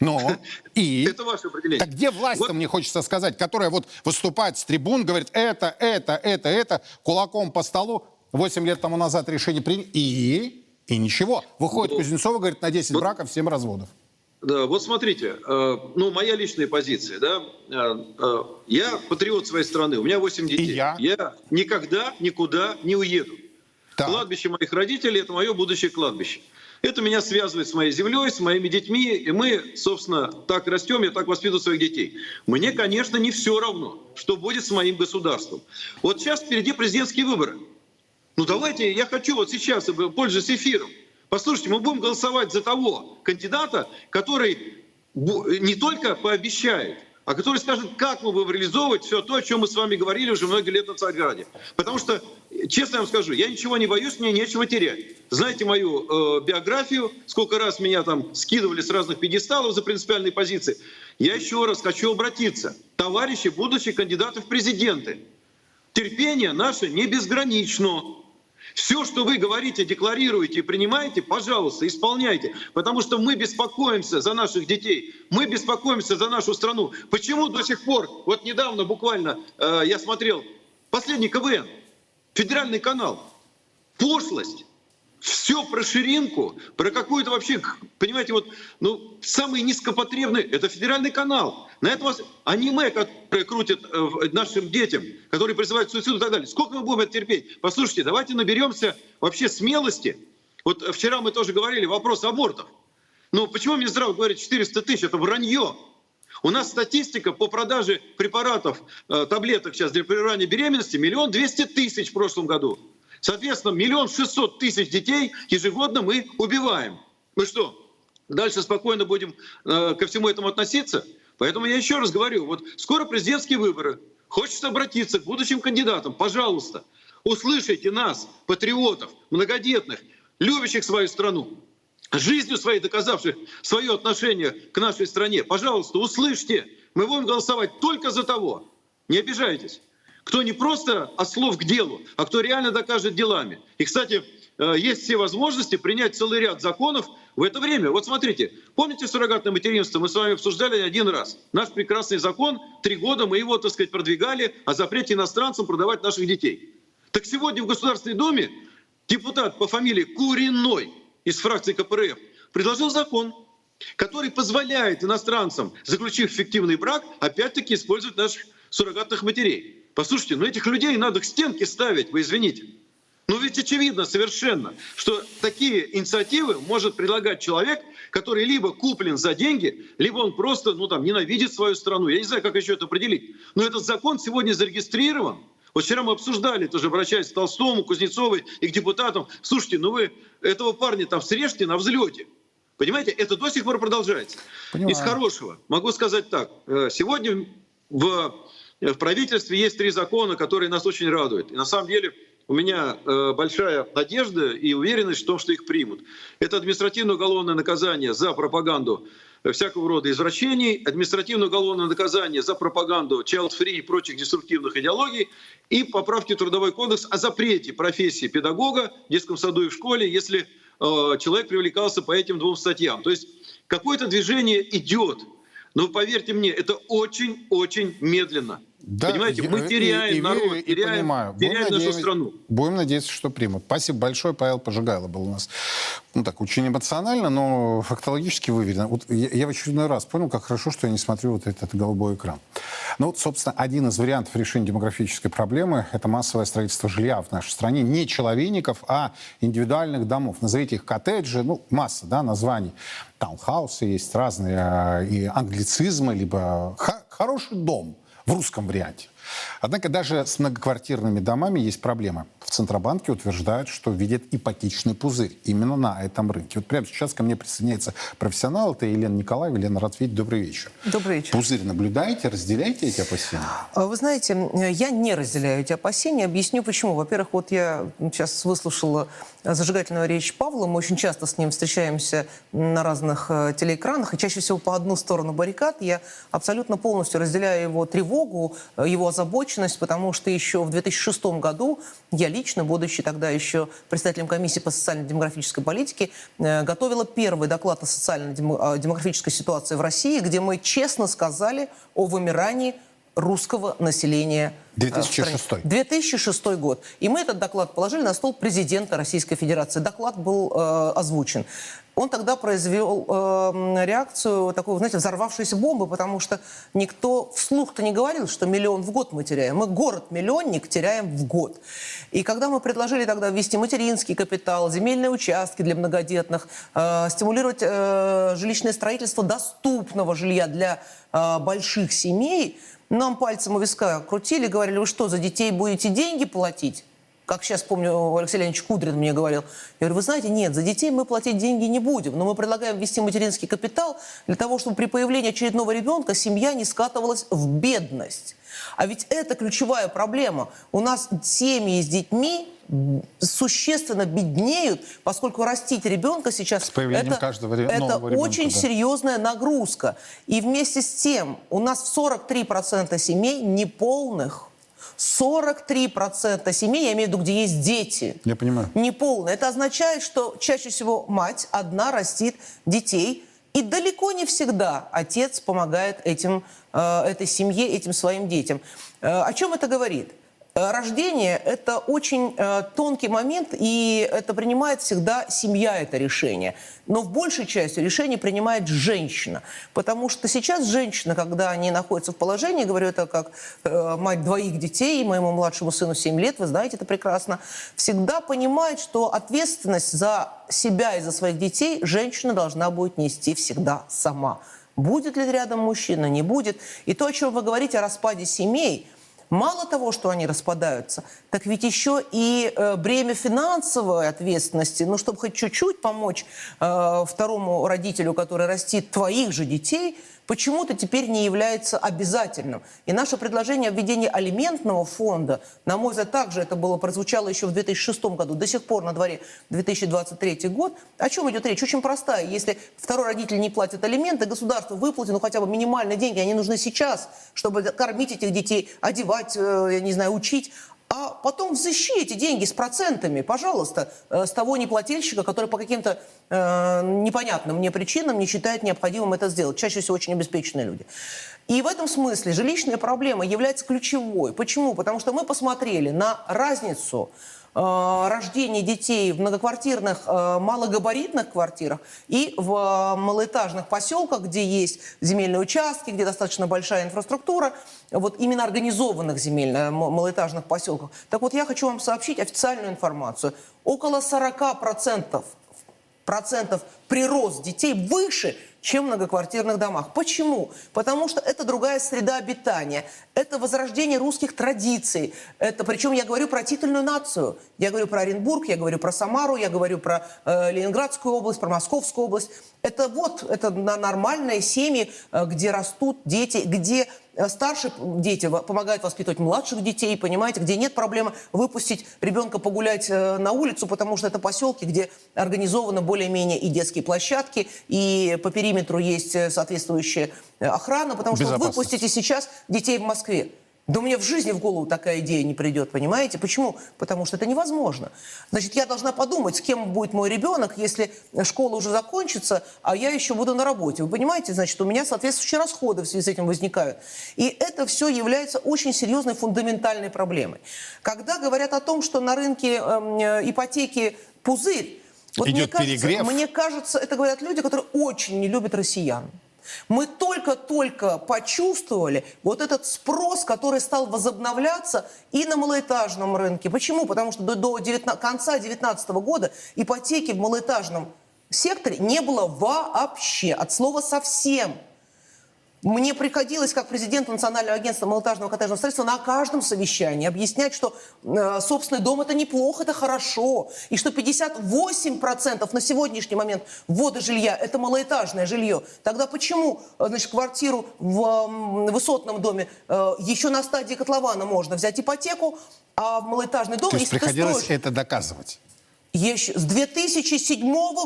Но и... *laughs* Это ваше определение. Так где власть-то, мне хочется сказать, которая вот выступает с трибун, говорит, это, это, это, это, кулаком по столу, 8 лет тому назад решение приняли, и... И ничего. Выходит Кузнецова, говорит, на 10 браков, 7 разводов. Да, вот смотрите, э, ну, моя личная позиция, да, э, э, я патриот своей страны, у меня 8 детей. я. никогда никуда не уеду. Кладбище моих родителей – это мое будущее кладбище. Это меня связывает с моей землей, с моими детьми, и мы, собственно, так растем, я так воспитываю своих детей. Мне, конечно, не все равно, что будет с моим государством. Вот сейчас впереди президентские выборы. Ну давайте, я хочу вот сейчас, э, пользуясь эфиром, послушайте, мы будем голосовать за того кандидата, который бу- не только пообещает, а который скажет, как мы будем реализовывать все то, о чем мы с вами говорили уже много лет на Царьграде. Потому что, честно вам скажу, я ничего не боюсь, мне нечего терять. Знаете мою э, биографию, сколько раз меня там скидывали с разных пьедесталов за принципиальные позиции. Я еще раз хочу обратиться. Товарищи, будущие кандидаты в президенты, терпение наше не безгранично. Все, что вы говорите, декларируете и принимаете, пожалуйста, исполняйте. Потому что мы беспокоимся за наших детей, мы беспокоимся за нашу страну. Почему до сих пор, вот недавно буквально э, я смотрел, последний КВН, федеральный канал, пошлость, все про ширинку, про какую-то вообще, понимаете, вот, ну, самый низкопотребный, это федеральный канал. На это вас аниме, которое крутят э, нашим детям, которые призывают к суициду и так далее. Сколько мы будем это терпеть? Послушайте, давайте наберемся вообще смелости. Вот вчера мы тоже говорили, вопрос абортов. Ну, почему Минздрав говорит 400 тысяч? Это вранье. У нас статистика по продаже препаратов, э, таблеток сейчас для прерывания беременности миллион двести тысяч в прошлом году. Соответственно, миллион шестьсот тысяч детей ежегодно мы убиваем. Мы что, дальше спокойно будем э, ко всему этому относиться? Поэтому я еще раз говорю, вот скоро президентские выборы. Хочется обратиться к будущим кандидатам. Пожалуйста, услышайте нас, патриотов, многодетных, любящих свою страну жизнью своей доказавших свое отношение к нашей стране. Пожалуйста, услышьте, мы будем голосовать только за того, не обижайтесь, кто не просто от слов к делу, а кто реально докажет делами. И, кстати, э, есть все возможности принять целый ряд законов в это время. Вот смотрите, помните суррогатное материнство? Мы с вами обсуждали один раз. Наш прекрасный закон, три года мы его, так сказать, продвигали о запрете иностранцам продавать наших детей. Так сегодня в Государственной Думе депутат по фамилии Куриной из фракции КПРФ предложил закон, который позволяет иностранцам, заключив фиктивный брак, опять-таки использовать наших суррогатных матерей. Послушайте, ну этих людей надо к стенке ставить, вы извините. Ну ведь очевидно совершенно, что такие инициативы может предлагать человек, который либо куплен за деньги, либо он просто ну, там, ненавидит свою страну. Я не знаю, как еще это определить. Но этот закон сегодня зарегистрирован. Вот вчера мы обсуждали, тоже обращаясь к Толстому, Кузнецовой и к депутатам. Слушайте, ну вы этого парня там срежьте на взлете. Понимаете, это до сих пор продолжается. Понимаю. Из хорошего могу сказать так. Э, Сегодня в, в правительстве есть три закона, которые нас очень радуют. И на самом деле у меня э, большая надежда и уверенность в том, что их примут. Это административное уголовное наказание за пропаганду э, всякого рода извращений, административное уголовное наказание за пропаганду child-free и прочих деструктивных идеологий и поправки в Трудовой кодекс о запрете профессии педагога в детском саду и в школе, если э, человек привлекался по этим двум статьям. То есть какое-то движение идет, но поверьте мне, это очень-очень медленно. Да, Понимаете, я- мы и- теряем и народ, верю, и теряем, понимаю. Будем теряем нашу надеяться- страну. Будем надеяться, что примут. Спасибо большое. Павел Пожигайло был у нас. Ну, так, очень эмоционально, но фактологически выверено. Вот я, я в очередной раз понял, как хорошо, что я не смотрю вот этот голубой экран. Ну, вот, собственно, один из вариантов решения демографической проблемы – это массовое строительство жилья в нашей стране. Не человейников, а индивидуальных домов. Назовите их коттеджи, ну, масса, да, названий. Таунхаусы есть разные, э, и англицизмы, либо хороший дом в русском варианте. Однако даже с многоквартирными домами есть проблема. В Центробанке утверждают, что видят ипотечный пузырь именно на этом рынке. Вот прямо сейчас ко мне присоединяется профессионал, это Елена Николаева. Елена, рад видеть. Добрый вечер. Добрый вечер. Пузырь наблюдаете, разделяете эти опасения? А, Вы знаете, я не разделяю эти опасения. Объясню почему. Во-первых, вот я сейчас выслушала зажигательную речь Павла. Мы очень часто с ним встречаемся на разных э, телеэкранах, и чаще всего по одну сторону баррикад. Я абсолютно полностью разделяю его тревогу, э, его озабоченность, потому что еще в 2006 году я лично, будучи тогда еще председателем комиссии по социально-демографической политике, э, готовила первый доклад о социально-демографической ситуации в России, где мы честно сказали о вымирании русского населения 2006. 2006 год. И мы этот доклад положили на стол президента Российской Федерации. Доклад был э, озвучен. Он тогда произвел э, реакцию такой, знаете, взорвавшейся бомбы, потому что никто вслух-то не говорил, что миллион в год мы теряем. Мы город-миллионник теряем в год. И когда мы предложили тогда ввести материнский капитал, земельные участки для многодетных, э, стимулировать э, жилищное строительство доступного жилья для э, больших семей, нам пальцем у виска крутили, говорили, вы что, за детей будете деньги платить? Как сейчас помню, Алексей Леонидович Кудрин мне говорил. Я говорю, вы знаете, нет, за детей мы платить деньги не будем, но мы предлагаем ввести материнский капитал для того, чтобы при появлении очередного ребенка семья не скатывалась в бедность. А ведь это ключевая проблема. У нас семьи с детьми существенно беднеют, поскольку растить ребенка сейчас с это, каждого это ребенка, очень да. серьезная нагрузка. И вместе с тем у нас в 43% семей неполных. 43% семей, я имею в виду, где есть дети. Я понимаю. Неполные. Это означает, что чаще всего мать одна растит детей, и далеко не всегда отец помогает этим, э, этой семье, этим своим детям. Э, о чем это говорит? Э, рождение – это очень э, тонкий момент, и это принимает всегда семья это решение. Но в большей части решение принимает женщина. Потому что сейчас женщина, когда они находятся в положении, говорю это как э, мать двоих детей, моему младшему сыну 7 лет, вы знаете это прекрасно, всегда понимает, что ответственность за себя и за своих детей женщина должна будет нести всегда сама. Будет ли рядом мужчина, не будет. И то, о чем вы говорите о распаде семей – Мало того, что они распадаются, так ведь еще и э, бремя финансовой ответственности, ну, чтобы хоть чуть-чуть помочь э, второму родителю, который растит твоих же детей, почему-то теперь не является обязательным. И наше предложение о введении алиментного фонда, на мой взгляд, также это было прозвучало еще в 2006 году, до сих пор на дворе 2023 год. О чем идет речь? Очень простая. Если второй родитель не платит алименты, государство выплатит ну, хотя бы минимальные деньги, они нужны сейчас, чтобы кормить этих детей, одевать, э, я не знаю, учить а потом взыщи эти деньги с процентами, пожалуйста, э, с того неплательщика, который по каким-то э, непонятным мне причинам не считает необходимым это сделать. Чаще всего очень обеспеченные люди. И в этом смысле жилищная проблема является ключевой. Почему? Потому что мы посмотрели на разницу рождение детей в многоквартирных э, малогабаритных квартирах и в э, малоэтажных поселках, где есть земельные участки, где достаточно большая инфраструктура, вот именно организованных земельных малоэтажных поселках. Так вот, я хочу вам сообщить официальную информацию. Около 40% процентов прирост детей выше, чем в многоквартирных домах. Почему? Потому что это другая среда обитания, это возрождение русских традиций. Это, причем я говорю про титульную нацию. Я говорю про Оренбург, я говорю про Самару, я говорю про э, Ленинградскую область, про Московскую область. Это вот, это нормальные семьи, э, где растут дети, где Э, старшие дети помогают воспитывать младших детей, понимаете, где нет проблемы выпустить ребенка погулять э, на улицу, потому что это поселки, где организованы более-менее и детские площадки, и по периметру есть соответствующая охрана, потому что выпустите сейчас детей в Москве. Да мне в жизни в голову такая идея не придет, понимаете? Почему? Потому что это невозможно. Значит, я должна подумать, с кем будет мой ребенок, если школа уже закончится, а я еще буду на работе. Вы понимаете, значит, у меня соответствующие расходы в связи с этим возникают. И это все является очень серьезной фундаментальной проблемой. Когда говорят о том, что на рынке эм, э, ипотеки пузырь, вот Идет мне кажется, перегрев. мне кажется, это говорят люди, которые очень не любят россиян. Мы только-только почувствовали вот этот спрос, который стал возобновляться и на малоэтажном рынке. Почему? Потому что до, до 19, конца 2019 года ипотеки в малоэтажном секторе не было вообще, от слова совсем. Мне приходилось, как президент Национального агентства малоэтажного коттеджного строительства, на каждом совещании объяснять, что э, собственный дом – это неплохо, это хорошо. И что 58% на сегодняшний момент ввода жилья – это малоэтажное жилье. Тогда почему э, значит, квартиру в э, высотном доме э, еще на стадии котлована можно взять ипотеку, а в малоэтажный дом, То есть приходилось строишь... это доказывать? Еще с 2007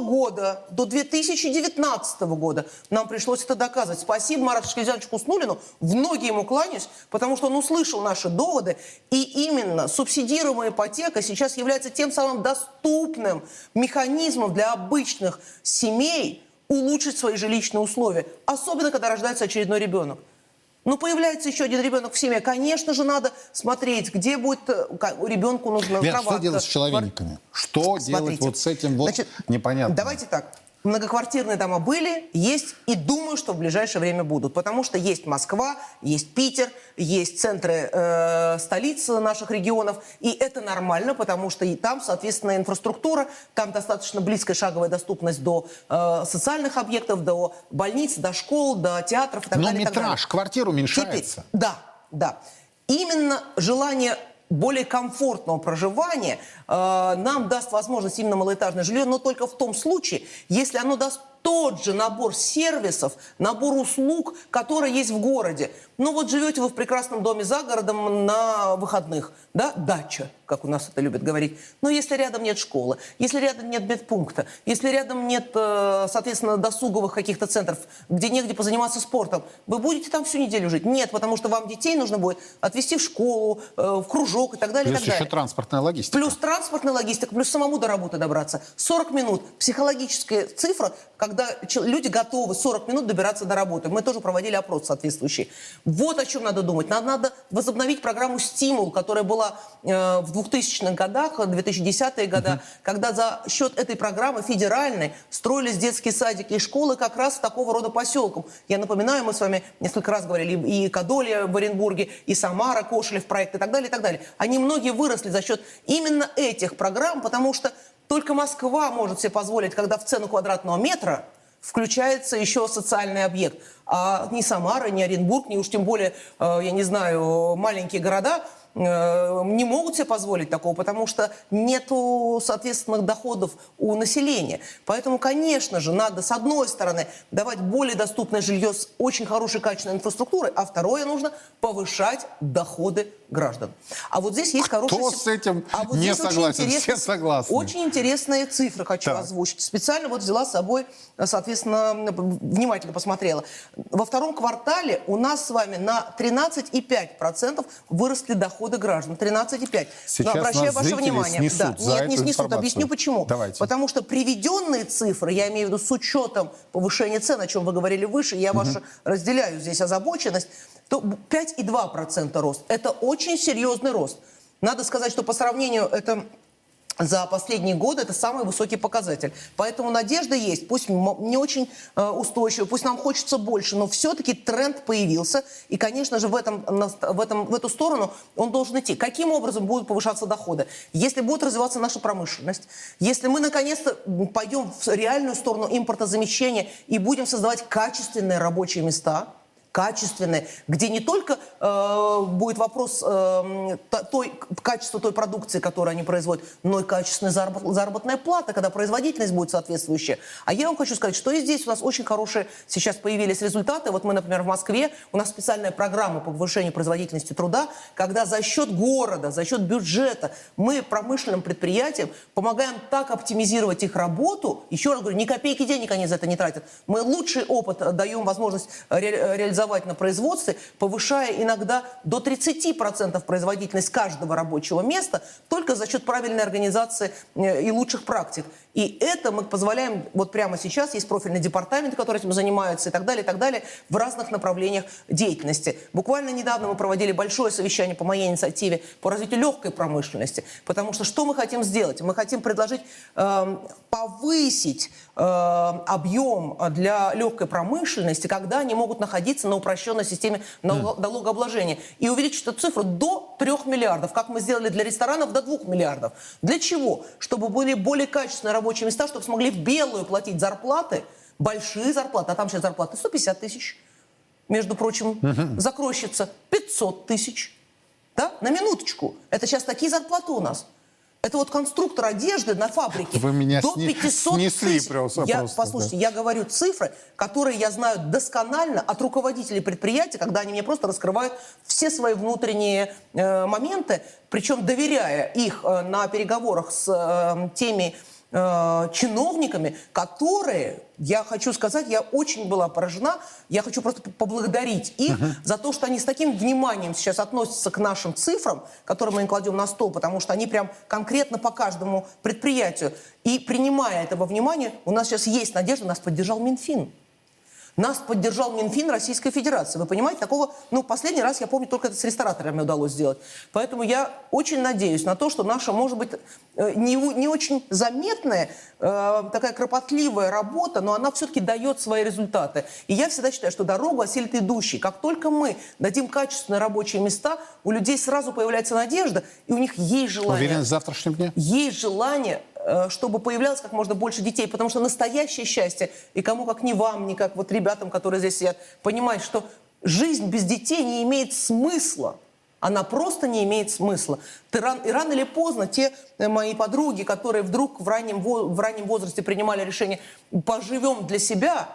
года до 2019 года нам пришлось это доказывать. Спасибо Марату Шкизяновичу Куснулину, в ноги ему кланяюсь, потому что он услышал наши доводы. И именно субсидируемая ипотека сейчас является тем самым доступным механизмом для обычных семей улучшить свои жилищные условия. Особенно, когда рождается очередной ребенок. Ну, появляется еще один ребенок в семье. Конечно же, надо смотреть, где будет э, ребенку нужна Лен, кроватка. что делать с человеками? Что делать Смотрите. вот с этим вот Значит, непонятно? Давайте так. Многоквартирные дома были, есть и думаю, что в ближайшее время будут. Потому что есть Москва, есть Питер, есть центры э, столиц наших регионов. И это нормально, потому что и там, соответственно, инфраструктура, там достаточно близкая шаговая доступность до э, социальных объектов, до больниц, до школ, до театров и так Но далее. и так далее. метраж квартир уменьшается. Теперь, да, да. Именно желание более комфортного проживания э, нам даст возможность именно малоэтажное жилье, но только в том случае, если оно даст тот же набор сервисов, набор услуг, которые есть в городе. Ну вот живете вы в прекрасном доме за городом на выходных, да, дача, как у нас это любят говорить. Но если рядом нет школы, если рядом нет медпункта, если рядом нет, э, соответственно, досуговых каких-то центров, где негде позаниматься спортом, вы будете там всю неделю жить? Нет, потому что вам детей нужно будет отвезти в школу, э, в кружок и так далее. и Плюс так еще далее. транспортная логистика. Плюс транспортная логистика, плюс самому до работы добраться. 40 минут. Психологическая цифра, когда люди готовы 40 минут добираться до работы. Мы тоже проводили опрос соответствующий. Вот о чем надо думать. Надо, надо возобновить программу «Стимул», которая была э, в 2000-х годах, 2010-е годы, когда за счет этой программы федеральной строились детские садики и школы как раз такого рода поселком. Я напоминаю, мы с вами несколько раз говорили, и Кадолья в Оренбурге, и Самара, Кошелев проект и так далее, и так далее. Они многие выросли за счет именно этих программ, потому что только Москва может себе позволить, когда в цену квадратного метра включается еще социальный объект. А ни Самара, ни Оренбург, ни уж тем более, э, я не знаю, маленькие города не могут себе позволить такого, потому что нету соответственных доходов у населения. Поэтому, конечно же, надо, с одной стороны, давать более доступное жилье с очень хорошей качественной инфраструктурой, а второе, нужно повышать доходы граждан. А вот здесь есть хорошая... Кто с этим а вот не согласен? Все согласны. Очень интересные цифры хочу Так. озвучить. Специально вот взяла с собой, э, соответственно, внимательно посмотрела. Во втором квартале у нас с вами на 13,5% выросли доходы граждан. 13,5%. Сейчас Но обращаю ваше внимание. снесут да, за нет, не снесут. информацию. Объясню почему. Давайте. Потому что приведенные цифры, я имею в виду с учетом повышения цен, о чем вы говорили выше, я вашу разделяю здесь озабоченность, то 5,2% рост. Это очень серьезный рост. Надо сказать, что по сравнению это за последние годы это самый высокий показатель. Поэтому надежда есть, пусть не очень э, устойчиво, пусть нам хочется больше, но все-таки тренд появился. И, конечно же, в, этом, в, этом, в эту сторону он должен идти. Каким образом будут повышаться доходы? Если будет развиваться наша промышленность, если мы наконец-то пойдем в реальную сторону импортозамещения и будем создавать качественные рабочие места, качественные, где не только э, будет вопрос э, той, качества той продукции, которую они производят, но и качественная заработ- заработная плата, когда производительность будет соответствующая. А я вам хочу сказать, что и здесь у нас очень хорошие сейчас появились результаты. Вот мы, например, в Москве, у нас специальная программа по повышению производительности труда, когда за счет города, за счет бюджета мы промышленным предприятиям помогаем так оптимизировать их работу. Еще раз говорю, ни копейки денег они за это не тратят. Мы лучший опыт э, даем возможность ре- реализовать на производстве, повышая иногда до 30% производительность каждого рабочего места только за счет правильной организации э, и лучших практик. И это мы позволяем, вот прямо сейчас есть профильный департамент, который этим занимается и так далее, и так далее, в разных направлениях деятельности. Буквально недавно мы проводили большое совещание по моей инициативе по развитию легкой промышленности, потому что что мы хотим сделать? Мы хотим предложить эм, повысить э, объем для легкой промышленности, когда они могут находиться на упрощенной системе налог- налогообложения, и увеличить эту цифру до 3 миллиардов, как мы сделали для ресторанов, до 2 миллиардов. Для чего? Чтобы были более качественные рабочие места, чтобы смогли в белую платить зарплаты, большие зарплаты, а там сейчас зарплаты 150 тысяч, между прочим, закройщица 500 тысяч. Да? На минуточку. Это сейчас такие зарплаты у нас. Это вот конструктор одежды на фабрике. Вы меня до сне- 500 снесли тысяч. просто, Я, просто, послушайте, да. я говорю цифры, которые я знаю досконально от руководителей предприятия, когда они мне просто раскрывают все свои внутренние э, моменты, причем доверяя их э, на переговорах с э, теми э, чиновниками, которые, я хочу сказать, я очень была поражена, я хочу просто поблагодарить их за то, что они с таким вниманием сейчас относятся к нашим цифрам, которые мы им кладем на стол, потому что они прям конкретно по каждому предприятию. И принимая это во внимание, у нас сейчас есть надежда, нас поддержал Минфин. Нас поддержал Минфин Российской Федерации. Вы понимаете, такого, ну, последний раз, я помню, только это с рестораторами удалось сделать. Поэтому я очень надеюсь на то, что наша, может быть, э, не, не очень заметная, э, такая кропотливая работа, но она все-таки дает свои результаты. И я всегда считаю, что дорогу осилит идущий. Как только мы дадим качественные рабочие места, у людей сразу появляется надежда, и у них есть желание Уверен, в завтрашнем дне? есть желание, чтобы появлялось как можно больше детей, потому что настоящее счастье, и кому как не вам, не как вот ребятам, которые здесь сидят, понимать, что жизнь без детей не имеет смысла. Она просто не имеет смысла. Ты и рано или поздно те э, мои подруги, которые вдруг в раннем, в раннем возрасте принимали решение «поживем для себя»,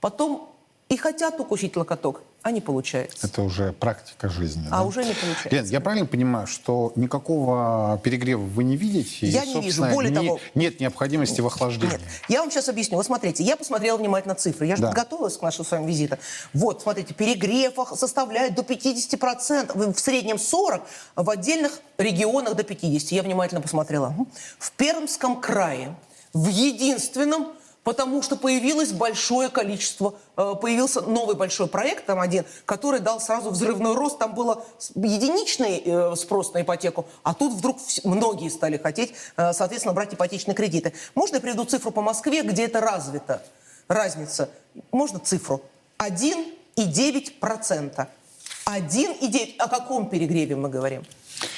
потом и хотят укусить локоток, а не получается. Это уже практика жизни. А да? уже не получается. Лен, я правильно понимаю, что никакого перегрева вы не видите? Я и, не вижу. Более не- того- нет необходимости в охлаждении. Я вам сейчас объясню. Вот смотрите, я посмотрела внимательно цифры. Я же Да. подготовилась к нашему с вами визиту. Вот, смотрите, перегрев составляет до 50%, в среднем 40%, в отдельных регионах до 50%. Я внимательно посмотрела. В Пермском крае, в единственном, потому что появилось большое количество, э, появился новый большой проект, там один, который дал сразу взрывной рост. Там было единичный э, спрос на ипотеку, а тут вдруг многие стали хотеть, э, соответственно, брать ипотечные кредиты. Можно я приведу цифру по Москве, где это развито? Разница. Можно цифру? 1,9%. 1,9%. О каком перегреве мы говорим?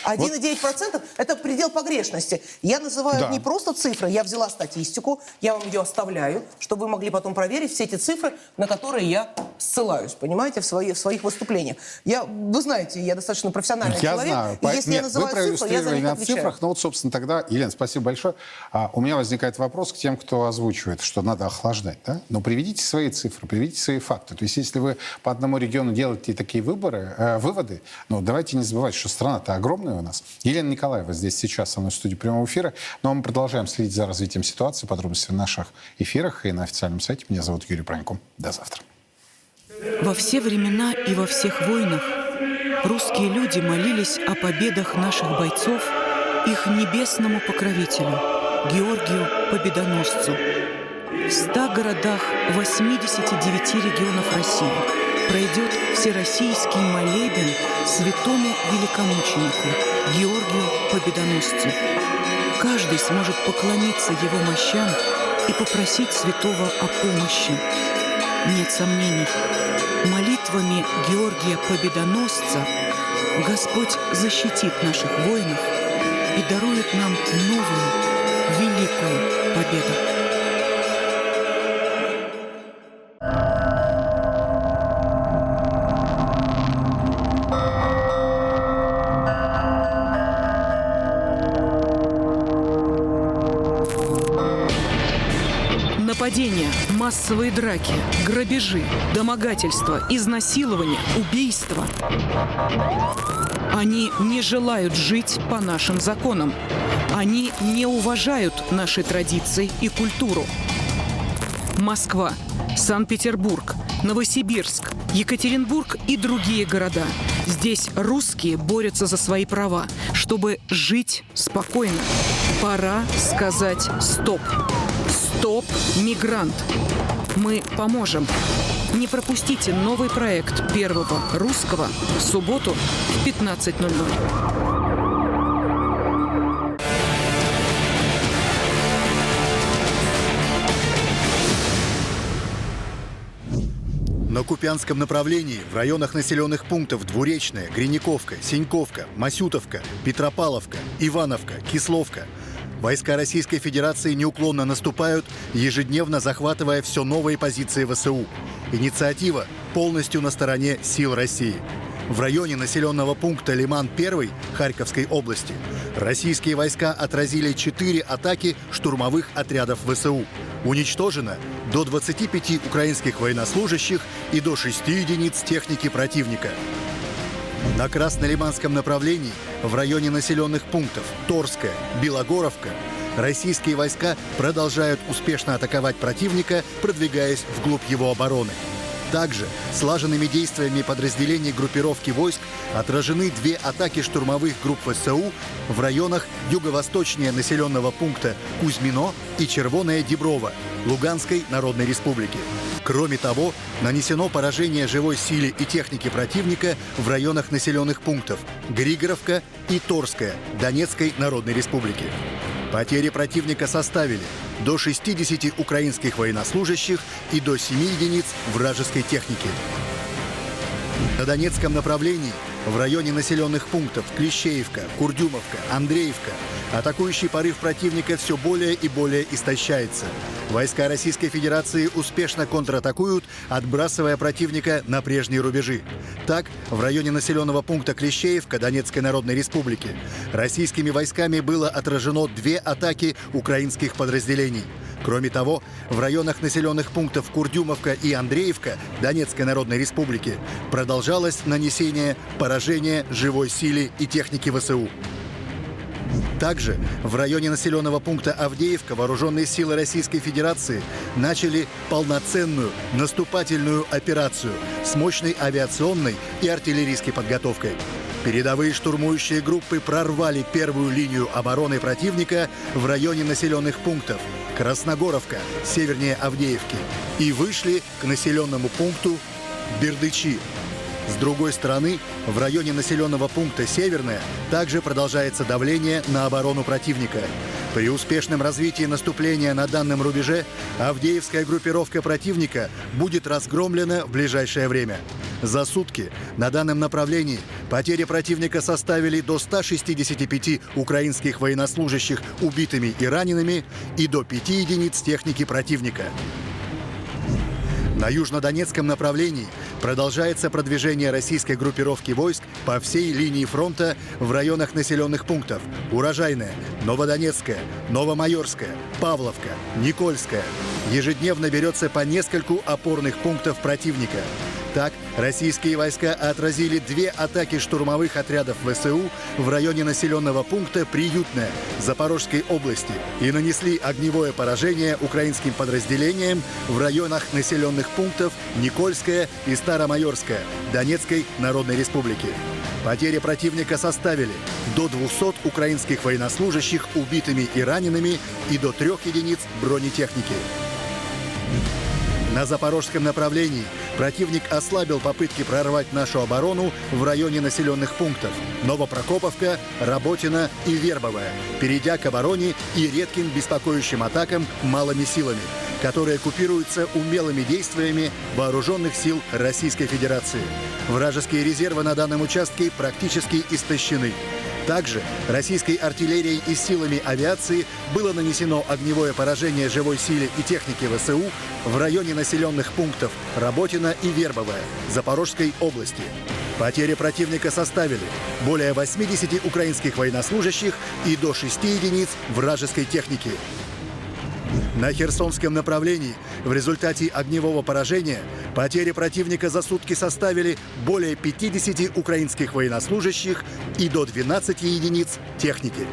1,9% это предел погрешности. Я называю Да. не просто цифры, я взяла статистику, я вам ее оставляю, чтобы вы могли потом проверить все эти цифры, на которые я ссылаюсь, понимаете, в, свои- в своих выступлениях. Я, вы знаете, я достаточно профессиональный Я человек, знаю. и если Нет, я называю цифры, я за них на отвечаю. цифрах. Ну вот, собственно, тогда, Елена, спасибо большое. А, у меня возникает вопрос к тем, кто озвучивает, что надо охлаждать. Да? Но приведите свои цифры, приведите свои факты. То есть если вы по одному региону делаете такие выборы, э, выводы, ну давайте не забывать, что страна-то огромная у нас. Елена Николаева здесь сейчас со мной в студии прямого эфира. Но мы продолжаем следить за развитием ситуации. Подробности в наших эфирах и на официальном сайте. Меня зовут Юрий Пронько. До завтра. Во все времена и во всех войнах русские люди молились о победах наших бойцов их небесному покровителю, Георгию Победоносцу. В 100 городах 89 регионов России пройдет всероссийский молебен святому великомученику Георгию Победоносцу. Каждый сможет поклониться его мощам и попросить святого о помощи. Нет сомнений, молитвами Георгия Победоносца Господь защитит наших воинов и дарует нам новую, великую победу. Массовые драки, грабежи, домогательства, изнасилования, убийства. Они не желают жить по нашим законам. Они не уважают наши традиции и культуру. Москва, Санкт-Петербург, Новосибирск, Екатеринбург и другие города. Здесь русские борются за свои права, чтобы жить спокойно. Пора сказать «стоп». «Стоп, мигрант». Мы поможем. Не пропустите новый проект Первого Русского в субботу в 15.00. На Купянском направлении в районах населенных пунктов Двуречная, Гринниковка, Синьковка, Масютовка, Петропавловка, Ивановка, Кисловка войска Российской Федерации неуклонно наступают, ежедневно захватывая все новые позиции ВСУ. Инициатива полностью на стороне сил России. в районе населенного пункта Лиман-1 Харьковской области российские войска отразили четыре атаки штурмовых отрядов ВСУ. Уничтожено до 25 украинских военнослужащих и до 6 единиц техники противника. На Краснолиманском направлении в районе населенных пунктов Торская, Белогоровка российские войска продолжают успешно атаковать противника, продвигаясь вглубь его обороны. Также слаженными действиями подразделений группировки войск отражены две атаки штурмовых групп ВСУ в районах юго-восточнее населенного пункта Кузьмино и Червоная Деброва Луганской Народной Республики. Кроме того, нанесено поражение живой силе и технике противника в районах населенных пунктов Григоровка и Торская Донецкой Народной Республики. Потери противника составили до 60 украинских военнослужащих и до 7 единиц вражеской техники. На Донецком направлении в районе населенных пунктов Клещеевка, Курдюмовка, Андреевка атакующий порыв противника все более и более истощается. Войска Российской Федерации успешно контратакуют, отбрасывая противника на прежние рубежи. Так, в районе населенного пункта Клещеевка Донецкой Народной Республики российскими войсками было отражено две атаки украинских подразделений – Кроме того, в районах населенных пунктов Курдюмовка и Андреевка Донецкой Народной Республики продолжалось нанесение поражения живой силе и техники ВСУ. Также в районе населенного пункта Авдеевка вооруженные силы Российской Федерации начали полноценную наступательную операцию с мощной авиационной и артиллерийской подготовкой. Передовые штурмующие группы прорвали первую линию обороны противника в районе населенных пунктов Красногоровка, севернее Авдеевки, и вышли к населенному пункту Бердычи. С другой стороны, в районе населенного пункта Северная также продолжается давление на оборону противника. При успешном развитии наступления на данном рубеже Авдеевская группировка противника будет разгромлена в ближайшее время. За сутки на данном направлении потери противника составили до 165 украинских военнослужащих убитыми и ранеными и до 5 единиц техники противника. На южнодонецком направлении продолжается продвижение российской группировки войск по всей линии фронта в районах населенных пунктов Урожайная, Новодонецкая, Новомайорская, Павловка, Никольская. Ежедневно берется по нескольку опорных пунктов противника – так, российские войска отразили две атаки штурмовых отрядов ВСУ в районе населенного пункта Приютная Запорожской области и нанесли огневое поражение украинским подразделениям в районах населенных пунктов Никольская и Старомайорская Донецкой Народной Республики. Потери противника составили до 200 украинских военнослужащих убитыми и ранеными и до трех единиц бронетехники. На запорожском направлении противник ослабил попытки прорвать нашу оборону в районе населенных пунктов Новопрокоповка, Работина и Вербовая, перейдя к обороне и редким беспокоящим атакам малыми силами, которые купируются умелыми действиями вооруженных сил Российской Федерации. Вражеские резервы на данном участке практически истощены. Также российской артиллерией и силами авиации было нанесено огневое поражение живой силе и технике ВСУ в районе населенных пунктов Работина и Вербовая Запорожской области. Потери противника составили более 80 украинских военнослужащих и до 6 единиц вражеской техники. На Херсонском направлении в результате огневого поражения потери противника за сутки составили более 50 украинских военнослужащих и до 12 единиц техники.